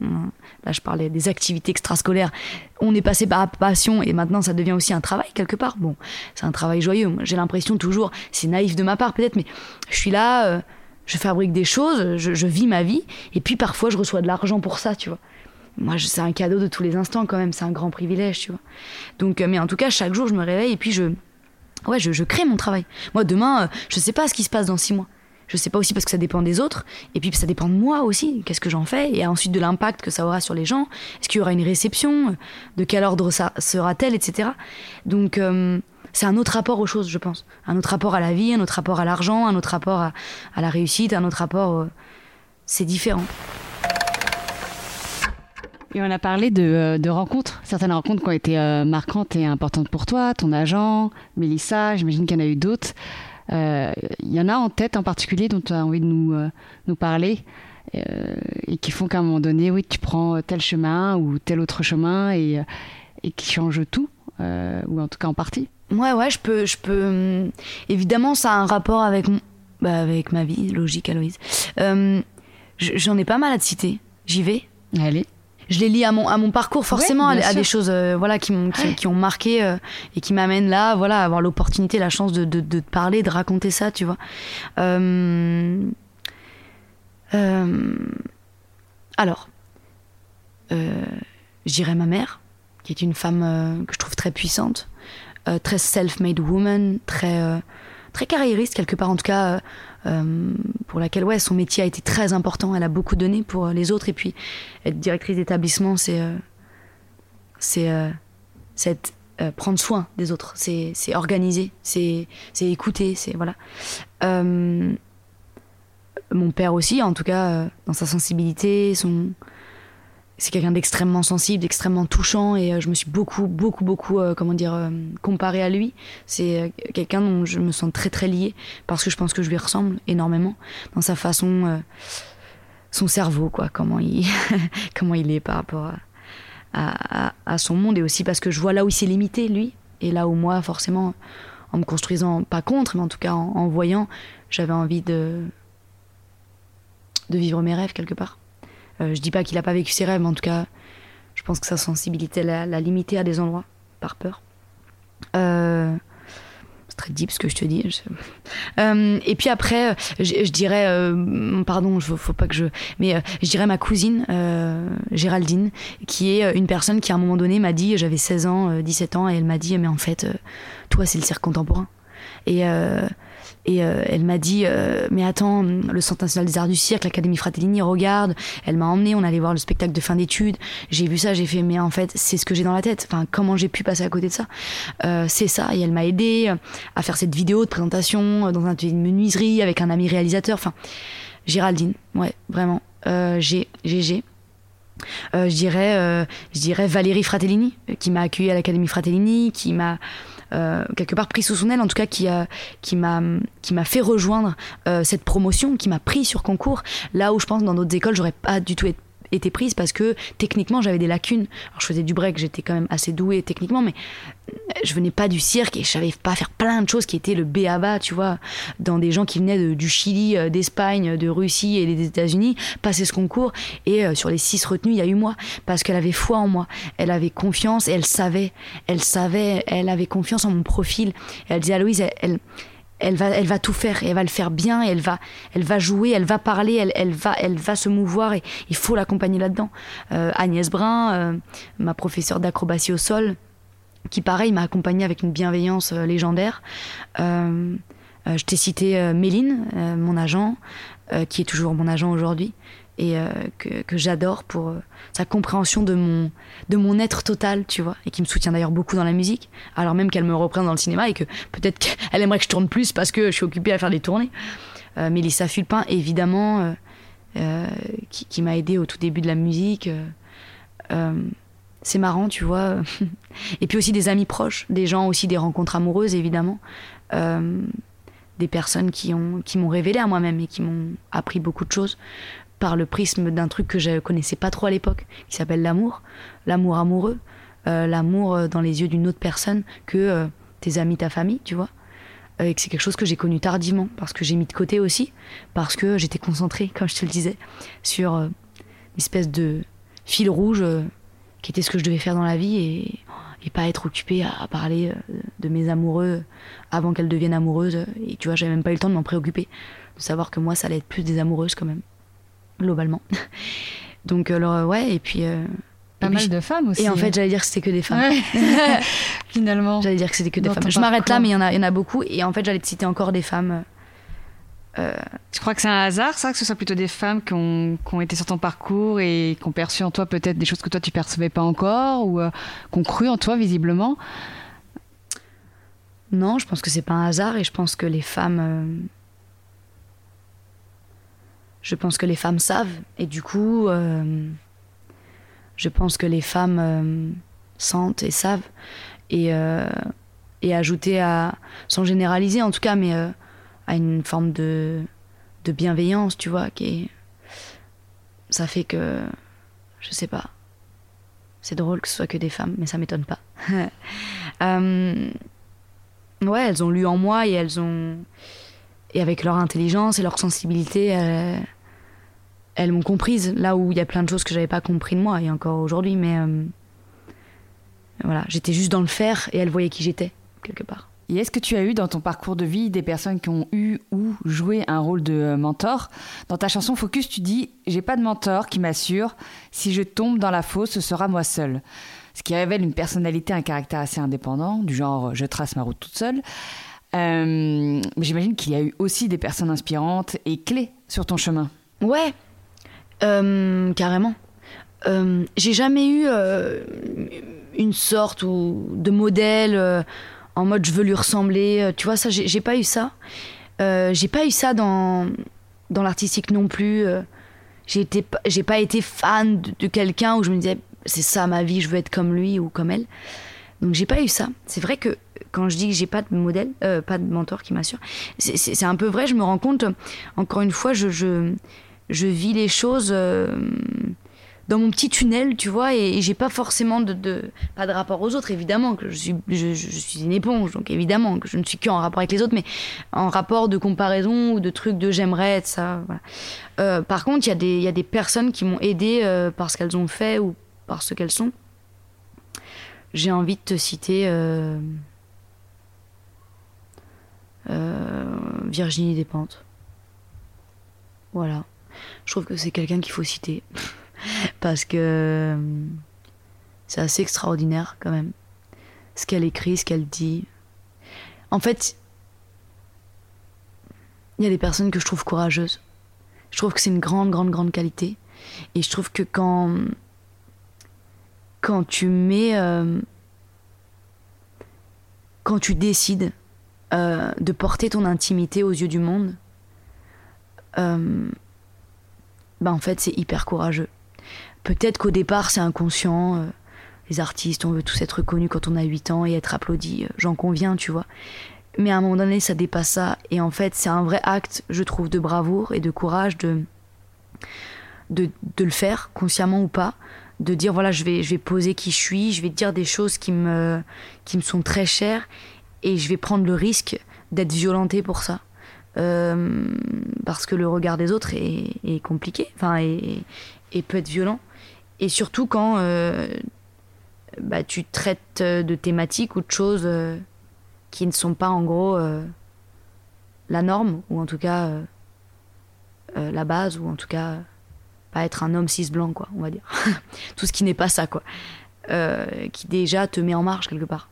Là je parlais des activités extrascolaires. On est passé par passion et maintenant ça devient aussi un travail quelque part. Bon, c'est un travail joyeux. J'ai l'impression toujours, c'est naïf de ma part peut-être, mais je suis là, je fabrique des choses, je, je vis ma vie et puis parfois je reçois de l'argent pour ça, tu vois moi, c'est un cadeau de tous les instants quand même, c'est un grand privilège, tu vois. Donc, euh, mais en tout cas, chaque jour, je me réveille et puis je, ouais, je, crée mon travail. Moi, demain, euh, je sais pas ce qui se passe dans six mois. Je sais pas aussi parce que ça dépend des autres, et puis ça dépend de moi aussi. Qu'est-ce que j'en fais, et ensuite de l'impact que ça aura sur les gens. Est-ce qu'il y aura une réception? De quel ordre ça sera-t-elle, etc. Donc euh, c'est un autre rapport aux choses, je pense. Un autre rapport à la vie, un autre rapport à l'argent, un autre rapport à, la réussite, un autre rapport. C'est différent. Et on a parlé de, euh, rencontres, certaines rencontres qui ont été euh, marquantes et importantes pour toi, ton agent, Mélissa, j'imagine qu'il y en a eu d'autres. Euh, il y en a en tête en particulier dont tu as envie de nous, nous parler et qui font qu'à un moment donné, oui, tu prends tel chemin ou tel autre chemin et, et qui changent tout, ou en tout cas en partie. Ouais, ouais, je peux. Je peux hum, évidemment, ça a un rapport avec, bah, avec ma vie, logique, Aloïse. J'en ai pas mal à te citer. J'y vais. Allez je les lis à mon, à mon parcours forcément, à, des choses euh, voilà, qui, m'ont, qui, ont marqué euh, et qui m'amènent là, voilà, à avoir l'opportunité, la chance de, de, de, parler, de raconter ça, tu vois. Euh, alors, je dirais ma mère, qui est une femme que je trouve très puissante, très self-made woman, très, très carriériste quelque part, en tout cas euh, pour laquelle ouais, son métier a été très important. Elle a beaucoup donné pour les autres. Et puis, être directrice d'établissement, c'est euh, c'est euh, prendre soin des autres. C'est organiser, c'est écouter, c'est voilà. mon père aussi, en tout cas, dans sa sensibilité, son c'est quelqu'un d'extrêmement sensible, d'extrêmement touchant et euh, je me suis beaucoup, beaucoup, beaucoup, euh, comment dire, euh, comparée à lui. C'est quelqu'un dont je me sens très, très liée parce que je pense que je lui ressemble énormément dans sa façon, son cerveau, quoi, comment il, comment il est par rapport à, à, son monde et aussi parce que je vois là où il s'est limité, lui, et là où moi, forcément, en me construisant, pas contre, mais en tout cas en, en voyant, j'avais envie de, de vivre mes rêves quelque part. Euh, je dis pas qu'il a pas vécu ses rêves, mais en tout cas, je pense que sa sensibilité l'a, limité à des endroits, par peur. Euh, très deep ce que je te dis. Euh, et puis après, je, dirais, euh, pardon, faut, faut pas que je, mais euh, je dirais ma cousine Géraldine, qui est une personne qui à un moment donné m'a dit, j'avais 16 ans, 17 ans, et elle m'a dit, mais en fait, toi c'est le cirque contemporain. Et et euh, elle m'a dit euh, Mais attends, le Centre national des arts du cirque, l'Académie Fratellini, regarde. Elle m'a emmené, on allait voir le spectacle de fin d'études. J'ai vu ça, j'ai fait Mais en fait, c'est ce que j'ai dans la tête. Enfin, comment j'ai pu passer à côté de ça? Euh, C'est ça. Et elle m'a aidé à faire cette vidéo de présentation dans un atelier de menuiserie avec un ami réalisateur. Enfin, Géraldine, ouais, vraiment. G, GG. je dirais, je dirais Valérie Fratellini, qui m'a accueilli à l'Académie Fratellini, qui m'a euh, quelque part pris sous son aile, en tout cas qui a qui m'a qui m'a fait rejoindre euh, cette promotion, qui m'a pris sur concours. Là où je pense dans d'autres écoles j'aurais pas du tout été été prise parce que techniquement j'avais des lacunes. Alors je faisais du break, j'étais quand même assez douée techniquement, mais je venais pas du cirque et je savais pas faire plein de choses qui étaient le béaba, tu vois, dans des gens qui venaient du Chili, euh, d'Espagne, de Russie et des États-Unis, passer ce concours. Et euh, sur les six retenues, il y a eu moi parce qu'elle avait foi en moi, elle avait confiance et elle savait, elle savait, elle avait confiance en mon profil. elle disait à Louise, elle va, elle va tout faire et elle va le faire bien elle va, elle va jouer, elle va parler, elle, elle va, elle va se mouvoir et il faut l'accompagner là-dedans. Euh, Agnès Brun, euh, ma professeure d'acrobatie au sol, qui pareil m'a accompagnée avec une bienveillance euh, légendaire. je t'ai cité Méline, mon agent, qui est toujours mon agent aujourd'hui et euh, que, j'adore pour euh, sa compréhension de mon, de mon être total, tu vois, et qui me soutient d'ailleurs beaucoup dans la musique, alors même qu'elle me reprend dans le cinéma et que peut-être qu'elle aimerait que je tourne plus parce que je suis occupée à faire des tournées. Euh, Mélissa Fulpin, évidemment, euh, qui, qui m'a aidé au tout début de la musique. c'est marrant, tu vois. et puis aussi des amis proches, des gens aussi, des rencontres amoureuses, évidemment. des personnes qui m'ont qui révélé à moi-même et qui m'ont appris beaucoup de choses par le prisme d'un truc que je connaissais pas trop à l'époque, qui s'appelle l'amour, l'amour amoureux, euh, l'amour euh, dans les yeux d'une autre personne que euh, tes amis, ta famille, tu vois. et que c'est quelque chose que j'ai connu tardivement, parce que j'ai mis de côté aussi, parce que j'étais concentrée, comme je te le disais, sur une espèce de fil rouge qui était ce que je devais faire dans la vie et, et pas être occupée à, parler de mes amoureux avant qu'elles deviennent amoureuses. Et tu vois, j'avais même pas eu le temps de m'en préoccuper, de savoir que moi, ça allait être plus des amoureuses quand même globalement. Donc, alors, euh, ouais, et puis. Euh, pas mal de femmes aussi. Et en fait, j'allais dire que c'était que des femmes. Finalement. J'allais dire que c'était que des femmes. Je m'arrête là, mais il y, en a, y en a beaucoup. Et en fait, j'allais te citer encore des femmes. Euh... Tu crois que c'est un hasard, ça, que ce soit plutôt des femmes qui ont, qui ont, été sur ton parcours et qui ont perçu en toi peut-être des choses que toi tu percevais pas encore ou euh, qui ont cru en toi visiblement? Non, je pense que c'est pas un hasard et je pense que les femmes je pense que les femmes savent. Et du coup, euh, je pense que les femmes euh, sentent et savent. Et, euh, et ajouter à, sans généraliser en tout cas, mais à une forme de, de bienveillance, tu vois, qui est, ça fait que, je sais pas, c'est drôle que ce soit que des femmes, mais ça m'étonne pas. ouais, elles ont lu en moi et elles ont. Et avec leur intelligence et leur sensibilité, elles m'ont comprise là où il y a plein de choses que j'avais pas compris de moi et encore aujourd'hui mais euh, voilà j'étais juste dans le faire et elles voyaient qui j'étais quelque part et est-ce que tu as eu dans ton parcours de vie des personnes qui ont eu ou joué un rôle de euh, mentor? Dans ta chanson Focus, tu dis J'ai pas de mentor qui m'assure si je tombe dans la fosse, ce sera moi seul. Ce qui révèle une personnalité, un caractère assez indépendant, du genre je trace ma route toute seule. Euh, j'imagine qu'il y a eu aussi des personnes inspirantes et clés sur ton chemin. Ouais, euh, carrément. Euh, j'ai jamais eu euh, une sorte ou de modèle en mode je veux lui ressembler. Tu vois, ça, j'ai pas eu ça. j'ai pas eu ça dans, dans l'artistique non plus. j'ai pas été fan de, quelqu'un où je me disais c'est ça ma vie, je veux être comme lui ou comme elle. Donc j'ai pas eu ça. C'est vrai que quand je dis que j'ai pas de modèle, pas de mentor qui m'assure, c'est un peu vrai. Je me rends compte, encore une fois, je, je, je vis les choses euh, dans mon petit tunnel, tu vois, et, j'ai pas forcément de, pas de rapport aux autres, évidemment que je suis, je, suis une éponge, donc évidemment que je ne suis qu'en rapport avec les autres, mais en rapport de comparaison ou de trucs de j'aimerais être ça. Voilà. Euh, par contre, il y, a des, y a des personnes qui m'ont aidé euh, par ce qu'elles ont fait ou par ce qu'elles sont. J'ai envie de te citer. Virginie Despentes. Voilà. Je trouve que c'est quelqu'un qu'il faut citer. Parce que c'est assez extraordinaire quand même. Ce qu'elle écrit, ce qu'elle dit. En fait, il y a des personnes que je trouve courageuses. Je trouve que c'est une grande, grande, grande qualité. Et je trouve que quand, quand tu mets. Euh, quand tu décides euh, de porter ton intimité aux yeux du monde, euh, bah en fait, c'est hyper courageux. Peut-être qu'au départ, c'est inconscient. les artistes, on veut tous être connus quand on a 8 ans et être applaudis. J'en conviens, tu vois. Mais à un moment donné, ça dépasse ça. Et en fait, c'est un vrai acte, je trouve, de bravoure et de courage de, de, de, le faire, consciemment ou pas. De dire, voilà, je vais, je vais poser qui je suis, je vais dire des choses qui me, qui me sont très chères et je vais prendre le risque d'être violentée pour ça. Euh, parce que le regard des autres est, compliqué, enfin, et, peut être violent. Et surtout quand euh, bah, tu traites de thématiques ou de choses. Euh, qui ne sont pas en gros la norme, ou en tout cas la base, ou en tout cas pas être un homme cis blanc, quoi, on va dire. tout ce qui n'est pas ça, quoi. qui déjà te met en marche quelque part.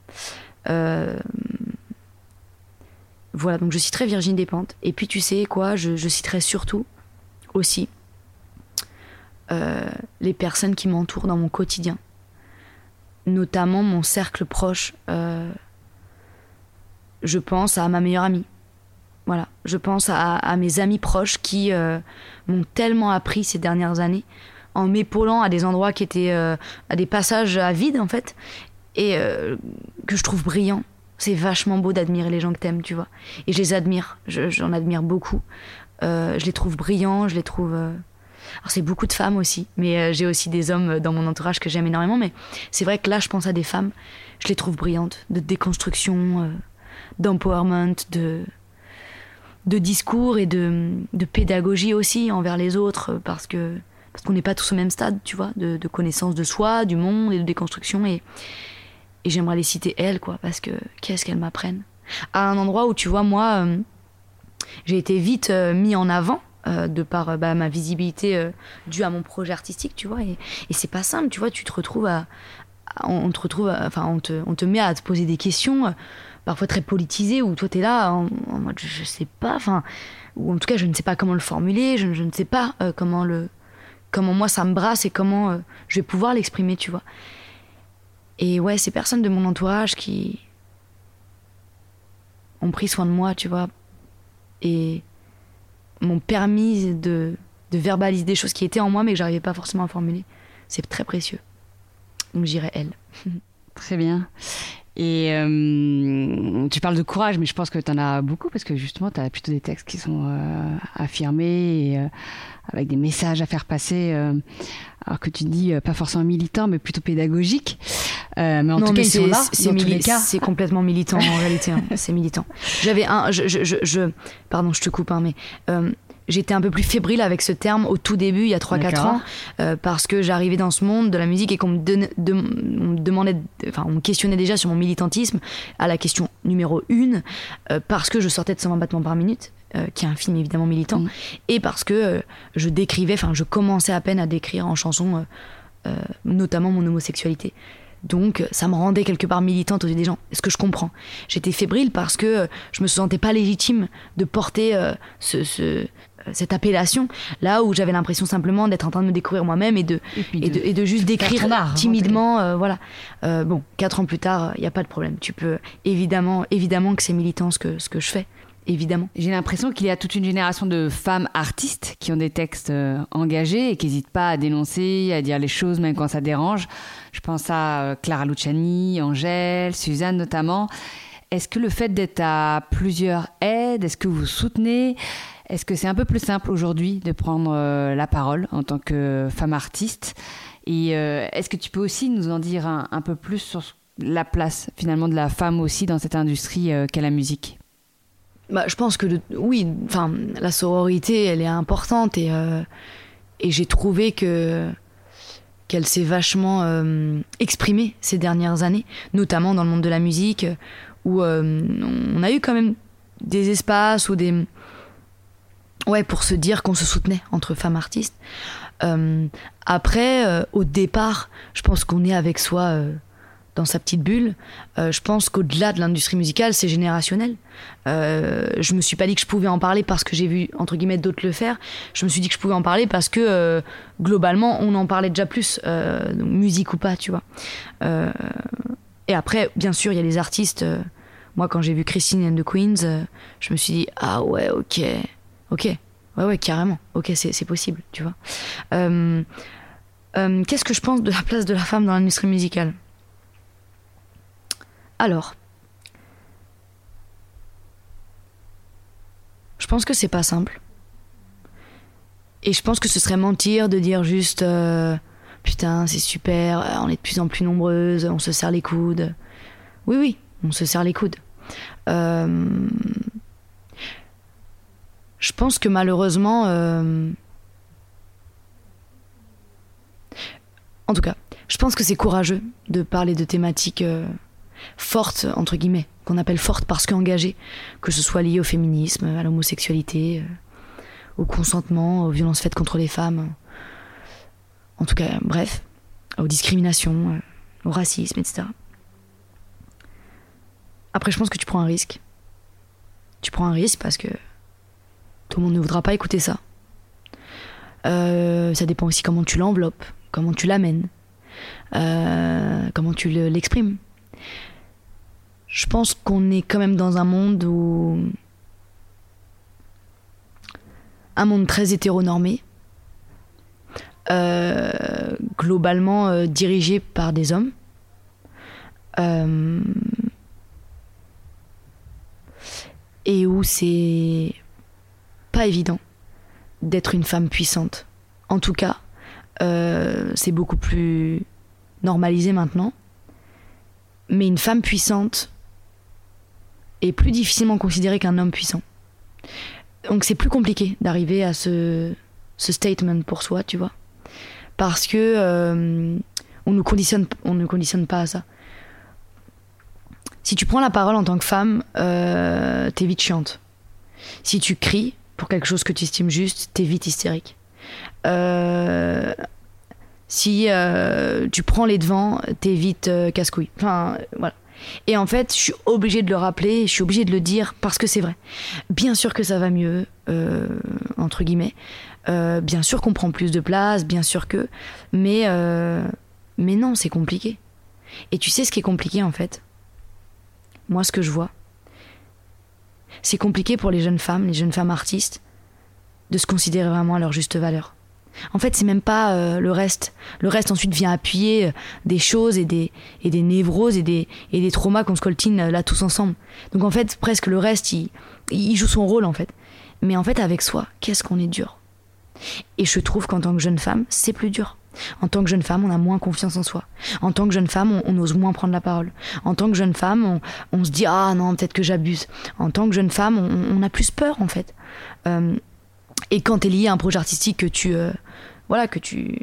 Voilà, donc je citerai Virginie Despentes. Et puis tu sais quoi, je, citerai surtout aussi les personnes qui m'entourent dans mon quotidien, notamment mon cercle proche je pense à ma meilleure amie. Voilà, je pense à, mes amis proches qui euh, m'ont tellement appris ces dernières années en m'épaulant à des endroits qui étaient euh, à des passages à vide en fait et euh, que je trouve brillants. C'est vachement beau d'admirer les gens que t'aimes, tu vois. Et je les admire, j'en admire beaucoup. je les trouve brillants, je les trouve. Alors c'est beaucoup de femmes aussi, mais j'ai aussi des hommes dans mon entourage que j'aime énormément. Mais c'est vrai que là, je pense à des femmes, je les trouve brillantes, de déconstruction d'empowerment, de, de discours et de, de, pédagogie aussi envers les autres, parce que parce qu'on n'est pas tous au même stade, tu vois, de, de, connaissance de soi, du monde et de déconstruction. Et, et j'aimerais les citer elles, quoi, parce que qu'est-ce qu'elles m'apprennent. À un endroit où, tu vois, moi, euh, j'ai été vite euh, mis en avant. Euh, de par bah, ma visibilité due à mon projet artistique, tu vois, et, et c'est pas simple, tu vois, tu te retrouves à, on te retrouve, enfin, on te, on te met à te poser des questions parfois très politisé, où toi, tu es là en, mode je, sais pas, enfin, ou en tout cas, je ne sais pas comment le formuler, je, ne sais pas euh, comment le. Comment moi ça me brasse et comment euh, je vais pouvoir l'exprimer, tu vois. Et ouais, ces personnes de mon entourage qui ont pris soin de moi, tu vois, et m'ont permis de, verbaliser des choses qui étaient en moi mais que j'arrivais pas forcément à formuler. C'est très précieux. Donc j'irai elle. Très bien. Et euh, tu parles de courage, mais je pense que tu en as beaucoup parce que justement, tu as plutôt des textes qui sont euh, affirmés euh, avec des messages à faire passer. Alors que tu dis pas forcément militant, mais plutôt pédagogique. mais en tout cas, ils sont là. C'est complètement militant en réalité. Hein. C'est militant. J'avais un. Je, je, je, pardon, je te coupe, hein, mais j'étais un peu plus fébrile avec ce terme au tout début, il y a 3-4 ans, euh, parce que j'arrivais dans ce monde de la musique et qu'on me, demandait, enfin, on me questionnait déjà sur mon militantisme à la question numéro 1, euh, parce que je sortais de 120 battements par minute. Euh, qui est un film évidemment militant, mm. et parce que je décrivais, enfin je commençais à peine à décrire en chanson notamment mon homosexualité. Donc ça me rendait quelque part militante aux yeux des gens. Ce que je comprends. J'étais fébrile parce que je me sentais pas légitime de porter ce, cette appellation, là où j'avais l'impression simplement d'être en train de me découvrir moi-même et de, et, de, juste décrire hein, timidement. Euh, voilà. Euh, bon, quatre ans plus tard, il n'y a pas de problème. Tu peux évidemment, évidemment que c'est militant ce que, ce que je fais. Évidemment. J'ai l'impression qu'il y a toute une génération de femmes artistes qui ont des textes euh, engagés et qui n'hésitent pas à dénoncer, à dire les choses même quand ça dérange. Je pense à Clara Luciani, Angèle, Suzanne notamment. Est-ce que le fait d'être à plusieurs aides, est-ce que vous soutenez? Est-ce que c'est un peu plus simple aujourd'hui de prendre euh, la parole en tant que femme artiste? Et euh, est-ce que tu peux aussi nous en dire un, peu plus sur la place finalement de la femme aussi dans cette industrie euh, qu'est la musique? Bah, je pense que oui, enfin la sororité, elle est importante et, et j'ai trouvé que qu'elle s'est vachement exprimée ces dernières années, notamment dans le monde de la musique, où on a eu quand même des espaces ou des. Ouais, pour se dire qu'on se soutenait entre femmes artistes. Euh, après, euh, au départ, je pense qu'on est avec soi euh, dans sa petite bulle. je pense qu'au-delà de l'industrie musicale, c'est générationnel. je me suis pas dit que je pouvais en parler parce que j'ai vu entre guillemets d'autres le faire. Je me suis dit que je pouvais en parler parce que globalement, on en parlait déjà plus, musique ou pas, tu vois. et après, bien sûr, il y a les artistes. moi, quand j'ai vu Christine and the Queens, je me suis dit ah ouais, ok, ok. Ouais, ouais, carrément. Ok, c'est possible, tu vois. Euh, euh, qu'est-ce que je pense de la place de la femme dans l'industrie musicale? Alors, je pense que c'est pas simple. Et je pense que ce serait mentir de dire juste euh, putain, c'est super, on est de plus en plus nombreuses, on se serre les coudes. Oui, oui, on se serre les coudes. Euh, je pense que malheureusement. Euh, en tout cas, je pense que c'est courageux de parler de thématiques euh, fortes, entre guillemets, qu'on appelle fortes parce qu'engagées, que ce soit lié au féminisme, à l'homosexualité, euh, au consentement, aux violences faites contre les femmes. En tout cas, bref, aux discriminations, au racisme, etc. Après, je pense que tu prends un risque. Tu prends un risque parce que tout le monde ne voudra pas écouter ça. Euh, ça dépend aussi comment tu l'enveloppes, comment tu l'amènes, euh, comment tu l'exprimes. Je pense qu'on est quand même dans un monde où. Un monde très hétéronormé, euh, globalement dirigé par des hommes. et où c'est pas évident d'être une femme puissante. En tout cas, euh, c'est beaucoup plus normalisé maintenant. Mais une femme puissante est plus difficilement considérée qu'un homme puissant. Donc c'est plus compliqué d'arriver à ce, statement pour soi, tu vois. Parce que euh, on nous conditionne, on ne conditionne pas à ça. Si tu prends la parole en tant que femme, euh, t'es vite chiante. Si tu cries, pour quelque chose que tu estimes juste, t'es vite hystérique. Euh, si tu prends les devants, t'es vite casse-couille. Enfin, voilà. Et en fait, je suis obligée de le rappeler, je suis obligée de le dire parce que c'est vrai. Bien sûr que ça va mieux, entre guillemets. bien sûr qu'on prend plus de place, bien sûr que. Mais, mais non, c'est compliqué. Et tu sais ce qui est compliqué en fait? Moi, ce que je vois, c'est compliqué pour les jeunes femmes, les jeunes femmes artistes, de se considérer vraiment à leur juste valeur. En fait, c'est même pas euh, le reste. Le reste ensuite vient appuyer euh, des choses et des, et des névroses et des, et des traumas qu'on se coltine euh, là tous ensemble. Donc en fait, presque le reste, il, il joue son rôle en fait. Mais en fait, avec soi, qu'est-ce qu'on est dur? Et je trouve qu'en tant que jeune femme, c'est plus dur. En tant que jeune femme, on a moins confiance en soi. En tant que jeune femme, on, ose moins prendre la parole. En tant que jeune femme, on, se dit ah non peut-être que j'abuse. En tant que jeune femme, on, a plus peur en fait. Et quand tu es lié à un projet artistique que tu euh, voilà que tu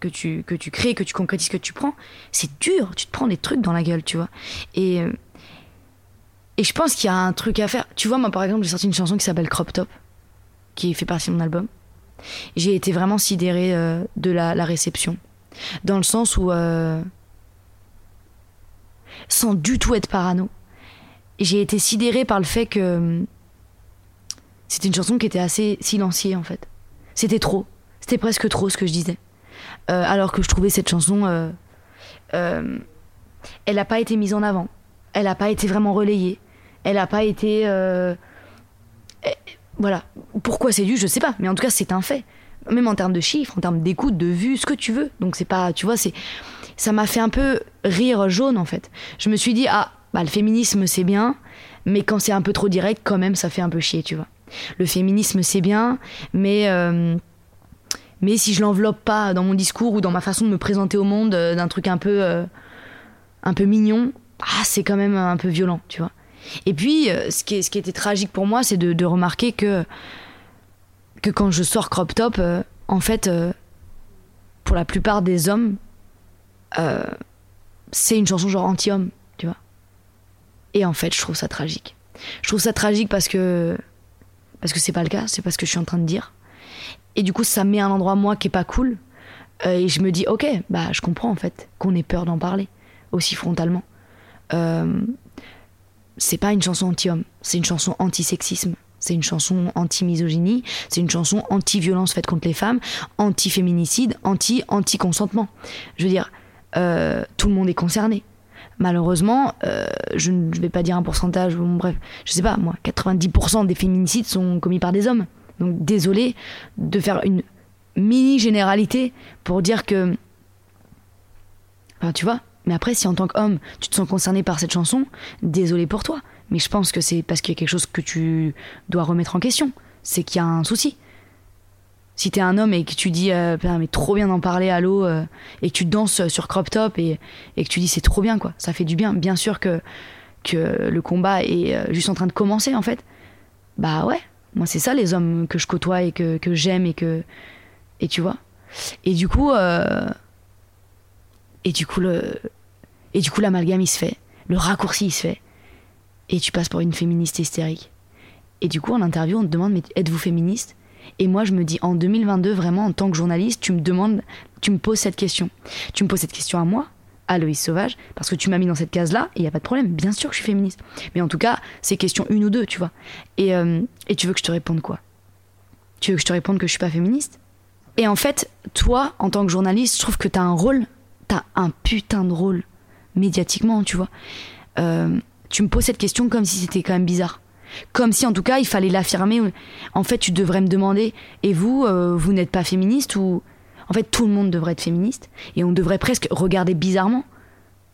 que tu que tu crées, que tu concrétises, que tu prends, c'est dur. Tu te prends des trucs dans la gueule, tu vois. Et euh, et je pense qu'il y a un truc à faire. Tu vois, moi par exemple, j'ai sorti une chanson qui s'appelle Crop Top, qui fait partie de mon album j'ai été vraiment sidérée euh, de la, réception. Dans le sens où, sans du tout être parano, j'ai été sidérée par le fait que c'était une chanson qui était assez silenciée en fait. C'était trop. C'était presque trop ce que je disais. alors que je trouvais cette chanson, elle n'a pas été mise en avant. Elle n'a pas été vraiment relayée. Elle n'a pas été voilà. Pourquoi c'est dû, je sais pas. Mais en tout cas, c'est un fait. Même en termes de chiffres, en termes d'écoute, de vues, ce que tu veux. Donc c'est pas, tu vois, c'est, ça m'a fait un peu rire jaune en fait. Je me suis dit ah, bah le féminisme c'est bien, mais quand c'est un peu trop direct, quand même, ça fait un peu chier, tu vois. Le féminisme c'est bien, mais euh, mais si je l'enveloppe pas dans mon discours ou dans ma façon de me présenter au monde euh, d'un truc un peu euh, un peu mignon, ah c'est quand même un peu violent, tu vois. Et puis, ce qui, ce qui était tragique pour moi, c'est de, remarquer que, que quand je sors crop top, en fait, pour la plupart des hommes, c'est une chanson genre anti-homme, tu vois. Et en fait, je trouve ça tragique. Je trouve ça tragique parce que parce que c'est pas le cas, c'est pas ce que je suis en train de dire. Et du coup, ça met un endroit moi qui est pas cool. Euh, et je me dis, ok, bah je comprends en fait qu'on ait peur d'en parler aussi frontalement. Euh, c'est pas une chanson anti-homme, c'est une chanson anti-sexisme, c'est une chanson anti-misogynie, c'est une chanson anti-violence faite contre les femmes, anti-féminicide, anti-anti-consentement. Je veux dire, euh, tout le monde est concerné. Malheureusement, euh, je ne vais pas dire un pourcentage, bref, je sais pas, moi, 90% des féminicides sont commis par des hommes. Donc désolé de faire une mini généralité pour dire que. Enfin, tu vois, mais après, si en tant qu'homme, tu te sens concerné par cette chanson, désolé pour toi. Mais je pense que c'est parce qu'il y a quelque chose que tu dois remettre en question. C'est qu'il y a un souci. Si t'es un homme et que tu dis, euh, mais trop bien d'en parler à l'eau, euh, et que tu danses sur crop top et, que tu dis c'est trop bien, quoi, ça fait du bien. Bien sûr que, que le combat est euh, juste en train de commencer, en fait. Bah ouais, moi c'est ça les hommes que je côtoie et que, j'aime et que. Et tu vois. Et du coup. et du coup, le. Et du coup, l'amalgame il se fait. Le raccourci il se fait et tu passes pour une féministe hystérique. Et du coup, en interview, on te demande mais êtes-vous féministe? Et moi, je me dis en 2022, vraiment, en tant que journaliste, tu me demandes, tu me poses cette question. Tu me poses cette question à moi, à Loïs Sauvage, parce que tu m'as mis dans cette case-là, et il n'y a pas de problème. Bien sûr que je suis féministe. Mais en tout cas, c'est question une ou deux, tu vois. Et, euh, et tu veux que je te réponde quoi? Tu veux que je te réponde que je suis pas féministe? Et en fait, toi, en tant que journaliste, je trouve que tu as un rôle, tu as un putain de rôle, médiatiquement, tu vois. Euh, tu me poses cette question comme si c'était quand même bizarre. Comme si en tout cas il fallait l'affirmer. En fait, tu devrais me demander, et vous, euh, vous n'êtes pas féministe ou... En fait, tout le monde devrait être féministe, et on devrait presque regarder bizarrement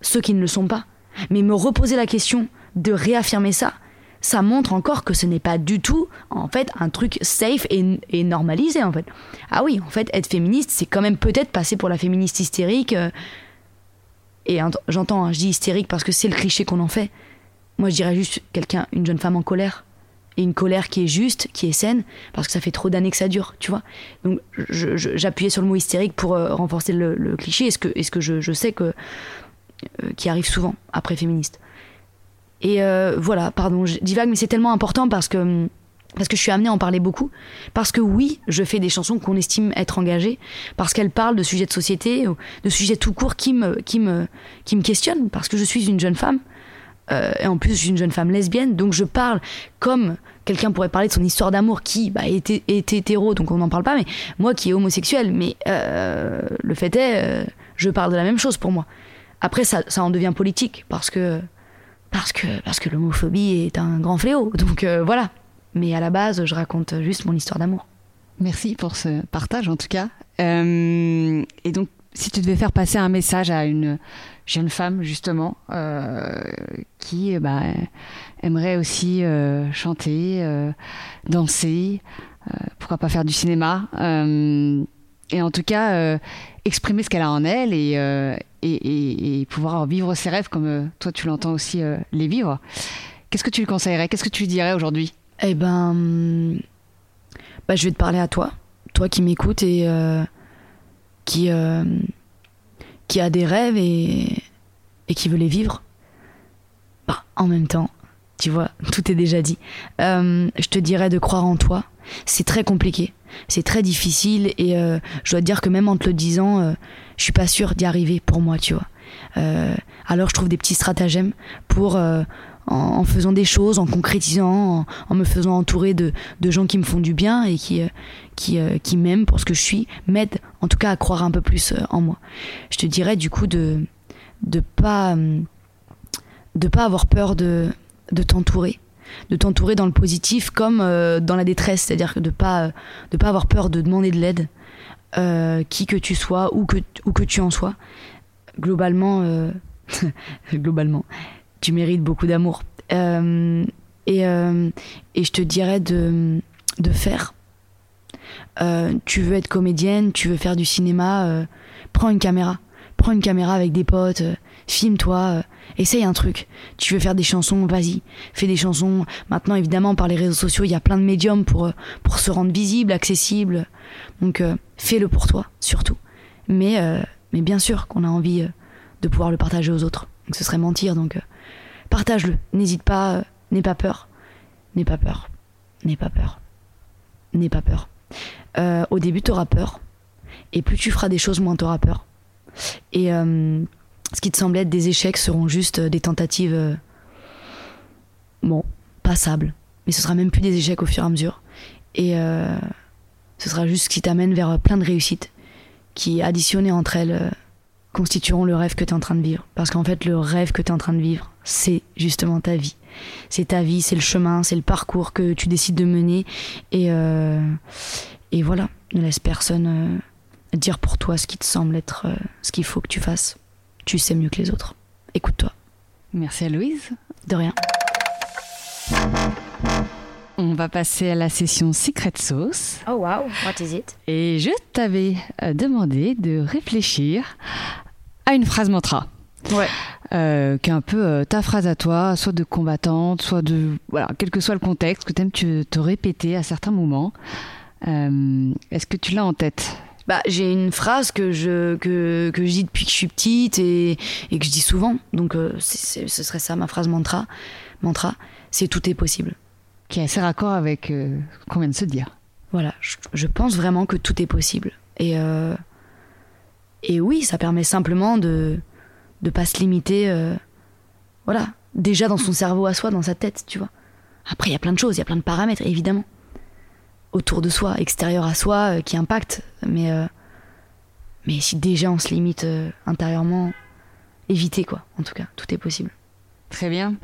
ceux qui ne le sont pas. Mais me reposer la question de réaffirmer ça, ça montre encore que ce n'est pas du tout, en fait, un truc safe et, normalisé, en fait. Ah oui, en fait, être féministe, c'est quand même peut-être passer pour la féministe hystérique. Euh, et j'entends, hein, je dis hystérique parce que c'est le cliché qu'on en fait. Moi, je dirais juste quelqu'un, une jeune femme en colère. Et une colère qui est juste, qui est saine, parce que ça fait trop d'années que ça dure, tu vois. Donc, j'appuyais sur le mot hystérique pour euh, renforcer le, cliché, et ce que, est -ce que je, sais que. Euh, qui arrive souvent après féministe. Et euh, voilà, pardon, je divague, mais c'est tellement important parce que parce que je suis amenée à en parler beaucoup, parce que oui, je fais des chansons qu'on estime être engagées, parce qu'elles parlent de sujets de société, de sujets tout court qui me, qui me, qui me questionnent, parce que je suis une jeune femme, euh, et en plus, je suis une jeune femme lesbienne, donc je parle comme quelqu'un pourrait parler de son histoire d'amour qui bah, était, hétéro, donc on n'en parle pas, mais moi qui est homosexuel, mais euh, le fait est, euh, je parle de la même chose pour moi. Après, ça, ça en devient politique, parce que, parce que, parce que l'homophobie est un grand fléau, donc voilà. Mais à la base, je raconte juste mon histoire d'amour. Merci pour ce partage en tout cas. et donc, si tu devais faire passer un message à une jeune femme justement euh, qui bah, aimerait aussi euh, chanter, euh, danser, pourquoi pas faire du cinéma, et en tout cas exprimer ce qu'elle a en elle et, pouvoir vivre ses rêves comme toi tu l'entends aussi les vivre. Qu'est-ce que tu lui conseillerais? Qu'est-ce que tu lui dirais aujourd'hui? Eh ben, bah, je vais te parler à toi, toi qui m'écoutes et qui qui a des rêves et, et qui veut les vivre, bah, en même temps, tu vois, tout est déjà dit. Euh, je te dirais de croire en toi. C'est très compliqué, c'est très difficile et euh, je dois te dire que même en te le disant, euh, je suis pas sûre d'y arriver pour moi, tu vois. alors je trouve des petits stratagèmes pour en, faisant des choses, en concrétisant, en, me faisant entourer de, de, gens qui me font du bien et qui, qui, euh, qui m'aiment pour ce que je suis, m'aident en tout cas à croire un peu plus euh, en moi. Je te dirais du coup de de pas euh, de pas avoir peur de, de t'entourer. De t'entourer dans le positif comme dans la détresse. C'est-à-dire de pas de pas avoir peur de demander de l'aide qui que tu sois ou que que tu en sois. Globalement globalement tu mérites beaucoup d'amour et et je te dirais de de faire euh, tu veux être comédienne, tu veux faire du cinéma, euh, prends une caméra. Prends une caméra avec des potes, euh, filme-toi, essaye un truc. Tu veux faire des chansons, vas-y, fais des chansons. Maintenant, évidemment, par les réseaux sociaux, il y a plein de médiums pour, pour se rendre visible, accessible. Donc, fais-le pour toi, surtout. Mais, mais bien sûr qu'on a envie de pouvoir le partager aux autres. Ce serait mentir. Donc, partage-le. N'hésite pas, n'aie pas peur. n'aie pas peur. N'aie pas peur. N'aie pas peur. Euh, au début, tu auras peur. Et plus tu feras des choses, moins tu auras peur. Et euh, ce qui te semblait être des échecs seront juste des tentatives, euh, bon, passables. Mais ce sera même plus des échecs au fur et à mesure. Et ce sera juste ce qui t'amène vers plein de réussites qui, additionnées entre elles, constitueront le rêve que tu es en train de vivre. Parce qu'en fait, le rêve que tu es en train de vivre, c'est justement ta vie. C'est ta vie, c'est le chemin, c'est le parcours que tu décides de mener. Et, euh, et voilà, ne laisse personne euh, dire pour toi ce qui te semble être euh, ce qu'il faut que tu fasses. Tu sais mieux que les autres. Écoute-toi. Merci à Louise. De rien. On va passer à la session Secret Sauce. Oh wow, what is it? Et je t'avais demandé de réfléchir à une phrase mantra. Ouais. Euh, qui est un peu euh, ta phrase à toi, soit de combattante, soit de. Voilà, quel que soit le contexte, que tu aimes te, te répéter à certains moments. Euh, est-ce que tu l'as en tête? Bah, j'ai une phrase que je, que, que je dis depuis que je suis petite et, et que je dis souvent. Donc, ce serait ça ma phrase mantra. Mantra, c'est tout est possible. Qui est assez raccord avec ce qu'on vient de se dire. Voilà, je, je, pense vraiment que tout est possible. Et, et oui, ça permet simplement de de pas se limiter, euh, voilà, déjà dans son cerveau à soi, dans sa tête, tu vois. Après, il y a plein de choses, il y a plein de paramètres, évidemment, autour de soi, extérieurs à soi, euh, qui impactent. Mais, euh, mais si déjà on se limite intérieurement, éviter quoi, en tout cas, tout est possible. Très bien.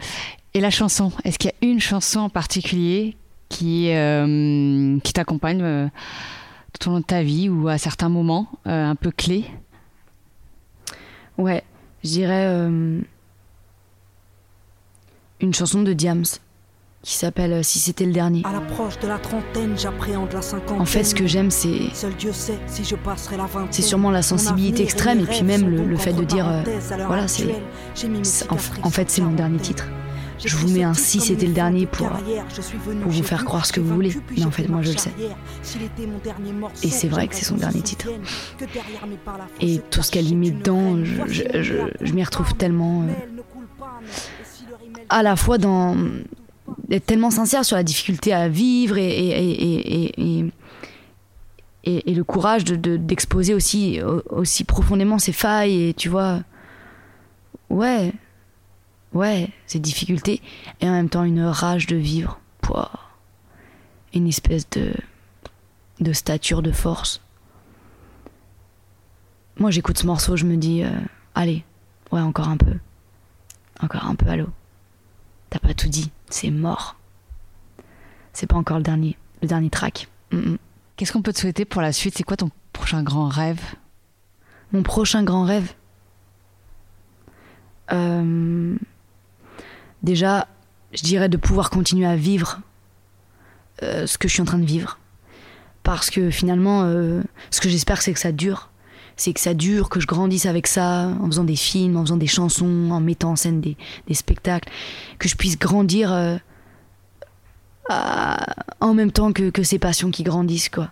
Et la chanson, est-ce qu'il y a une chanson en particulier qui, qui t'accompagne tout au long de ta vie ou à certains moments un peu clés Ouais, je dirais euh, une chanson de Diams qui s'appelle euh, Si c'était le dernier. À l'approche de la trentaine, j'appréhende la cinquantaine. En fait, ce que j'aime, c'est. Si. C'est sûrement la sensibilité extrême et puis même le, le fait de dire. Euh, voilà, c'est. En, en, fait, c'est mon dernier titre. Je vous mets un si c'était le dernier pour, pour vous faire croire ce que vous voulez. Mais en fait, moi, je le sais. Et c'est vrai que c'est son dernier titre. Et tout ce qu'elle y met dedans, je, je, je, m'y retrouve tellement. Euh, à la fois dans. être tellement sincère sur la difficulté à vivre et, et, et, et le courage d'exposer de, aussi, aussi profondément ses failles et tu vois. Ouais, ouais, ces difficultés, et en même temps une rage de vivre, Pouah. une espèce de, de stature, de force. Moi j'écoute ce morceau, je me dis, euh, allez, ouais, encore un peu. Encore un peu, allô. T'as pas tout dit, c'est mort. C'est pas encore le dernier, le dernier track. Mm -mm. Qu'est-ce qu'on peut te souhaiter pour la suite? C'est quoi ton prochain grand rêve? Mon prochain grand rêve? Euh, déjà, je dirais de pouvoir continuer à vivre euh, ce que je suis en train de vivre. Parce que finalement, euh, ce que j'espère, c'est que ça dure. C'est que ça dure, que je grandisse avec ça, en faisant des films, en faisant des chansons, en mettant en scène des, spectacles. Que je puisse grandir euh, en même temps que, que, ces passions qui grandissent, quoi.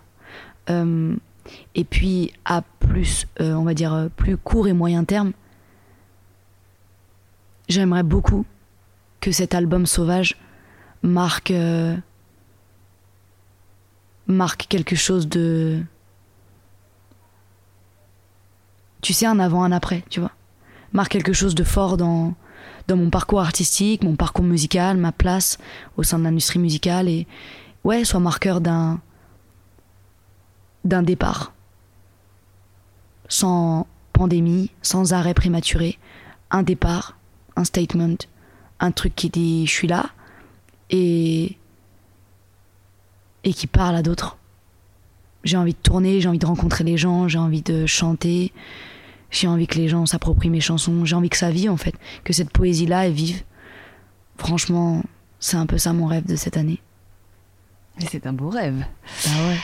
Et puis, à plus, on va dire, plus court et moyen terme, j'aimerais beaucoup que cet album sauvage marque euh, marque quelque chose de tu sais un avant un après tu vois. Marque quelque chose de fort dans dans mon parcours artistique mon parcours musical ma place au sein de l'industrie musicale et ouais soit marqueur d'un d'un départ. Sans pandémie sans arrêt prématuré un départ un statement un truc qui dit je suis là et et qui parle à d'autres. J'ai envie de tourner, j'ai envie de rencontrer les gens, j'ai envie de chanter, j'ai envie que les gens s'approprient mes chansons, j'ai envie que ça vive en fait, que cette poésie là elle vive. Franchement, c'est un peu ça mon rêve de cette année. C'est un beau rêve. Ah ouais.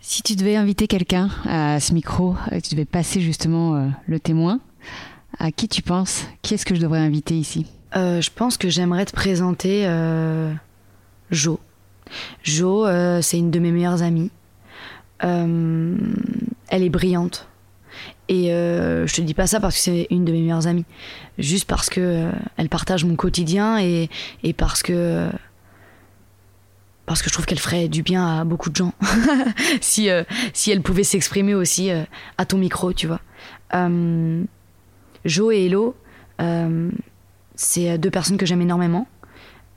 Si tu devais inviter quelqu'un à ce micro, tu devais passer justement euh, le témoin, à qui tu penses Qui est-ce que je devrais inviter ici? Euh, je pense que j'aimerais te présenter euh, Jo. Jo, euh, c'est une de mes meilleures amies. Euh, elle est brillante. Et je te dis pas ça parce que c'est une de mes meilleures amies. Juste parce que elle partage mon quotidien et, et parce que parce que je trouve qu'elle ferait du bien à beaucoup de gens si, si elle pouvait s'exprimer aussi à ton micro, tu vois. Jo et Hello, c'est deux personnes que j'aime énormément.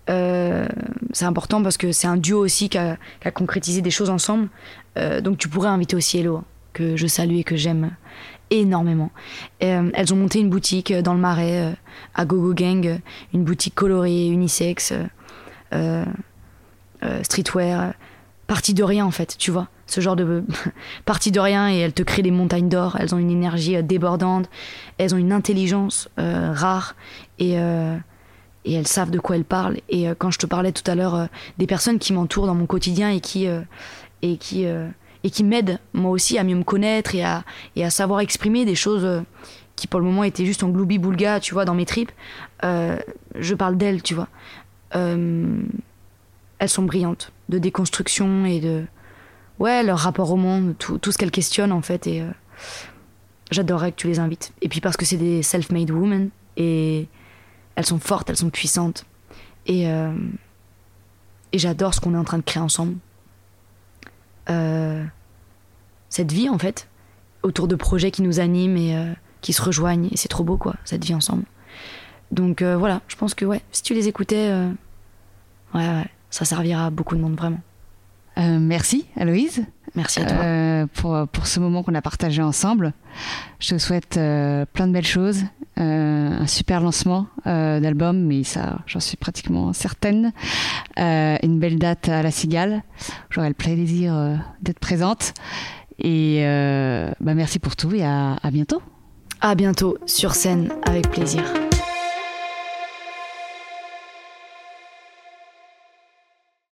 c'est important parce que c'est un duo aussi qui a, concrétisé des choses ensemble. donc tu pourrais inviter aussi Hello, que je salue et que j'aime énormément. Euh, elles ont monté une boutique dans le Marais, euh, à Gogo Gang, une boutique colorée, unisexe, euh, streetwear, partie de rien en fait, tu vois. Ce genre de partie de rien et elles te créent des montagnes d'or. Elles ont une énergie débordante, elles ont une intelligence rare et et elles savent de quoi elles parlent. Et quand je te parlais tout à l'heure des personnes qui m'entourent dans mon quotidien et qui et qui et qui m'aide moi aussi à mieux me connaître et à, et à savoir exprimer des choses euh, qui pour le moment étaient juste en gloubi-boulga, tu vois, dans mes tripes. Euh, je parle d'elles, tu vois. Euh, elles sont brillantes, de déconstruction et de... Ouais, leur rapport au monde, tout, tout ce qu'elles questionnent en fait. Et j'adorerais que tu les invites. Et puis parce que c'est des self-made women et elles sont fortes, elles sont puissantes. Et, et j'adore ce qu'on est en train de créer ensemble. Euh, cette vie en fait, autour de projets qui nous animent et euh, qui se rejoignent. Et c'est trop beau quoi, cette vie ensemble. Donc euh, voilà, je pense que ouais, si tu les écoutais, ouais, ouais, ça servira à beaucoup de monde vraiment. merci Aloïse. Merci à toi. pour, pour ce moment qu'on a partagé ensemble. Je te souhaite plein de belles choses, un super lancement d'album, mais ça, j'en suis pratiquement certaine. une belle date à la Cigale. J'aurai le plaisir d'être présente. Et bah merci pour tout et à, à bientôt. À bientôt sur scène avec plaisir.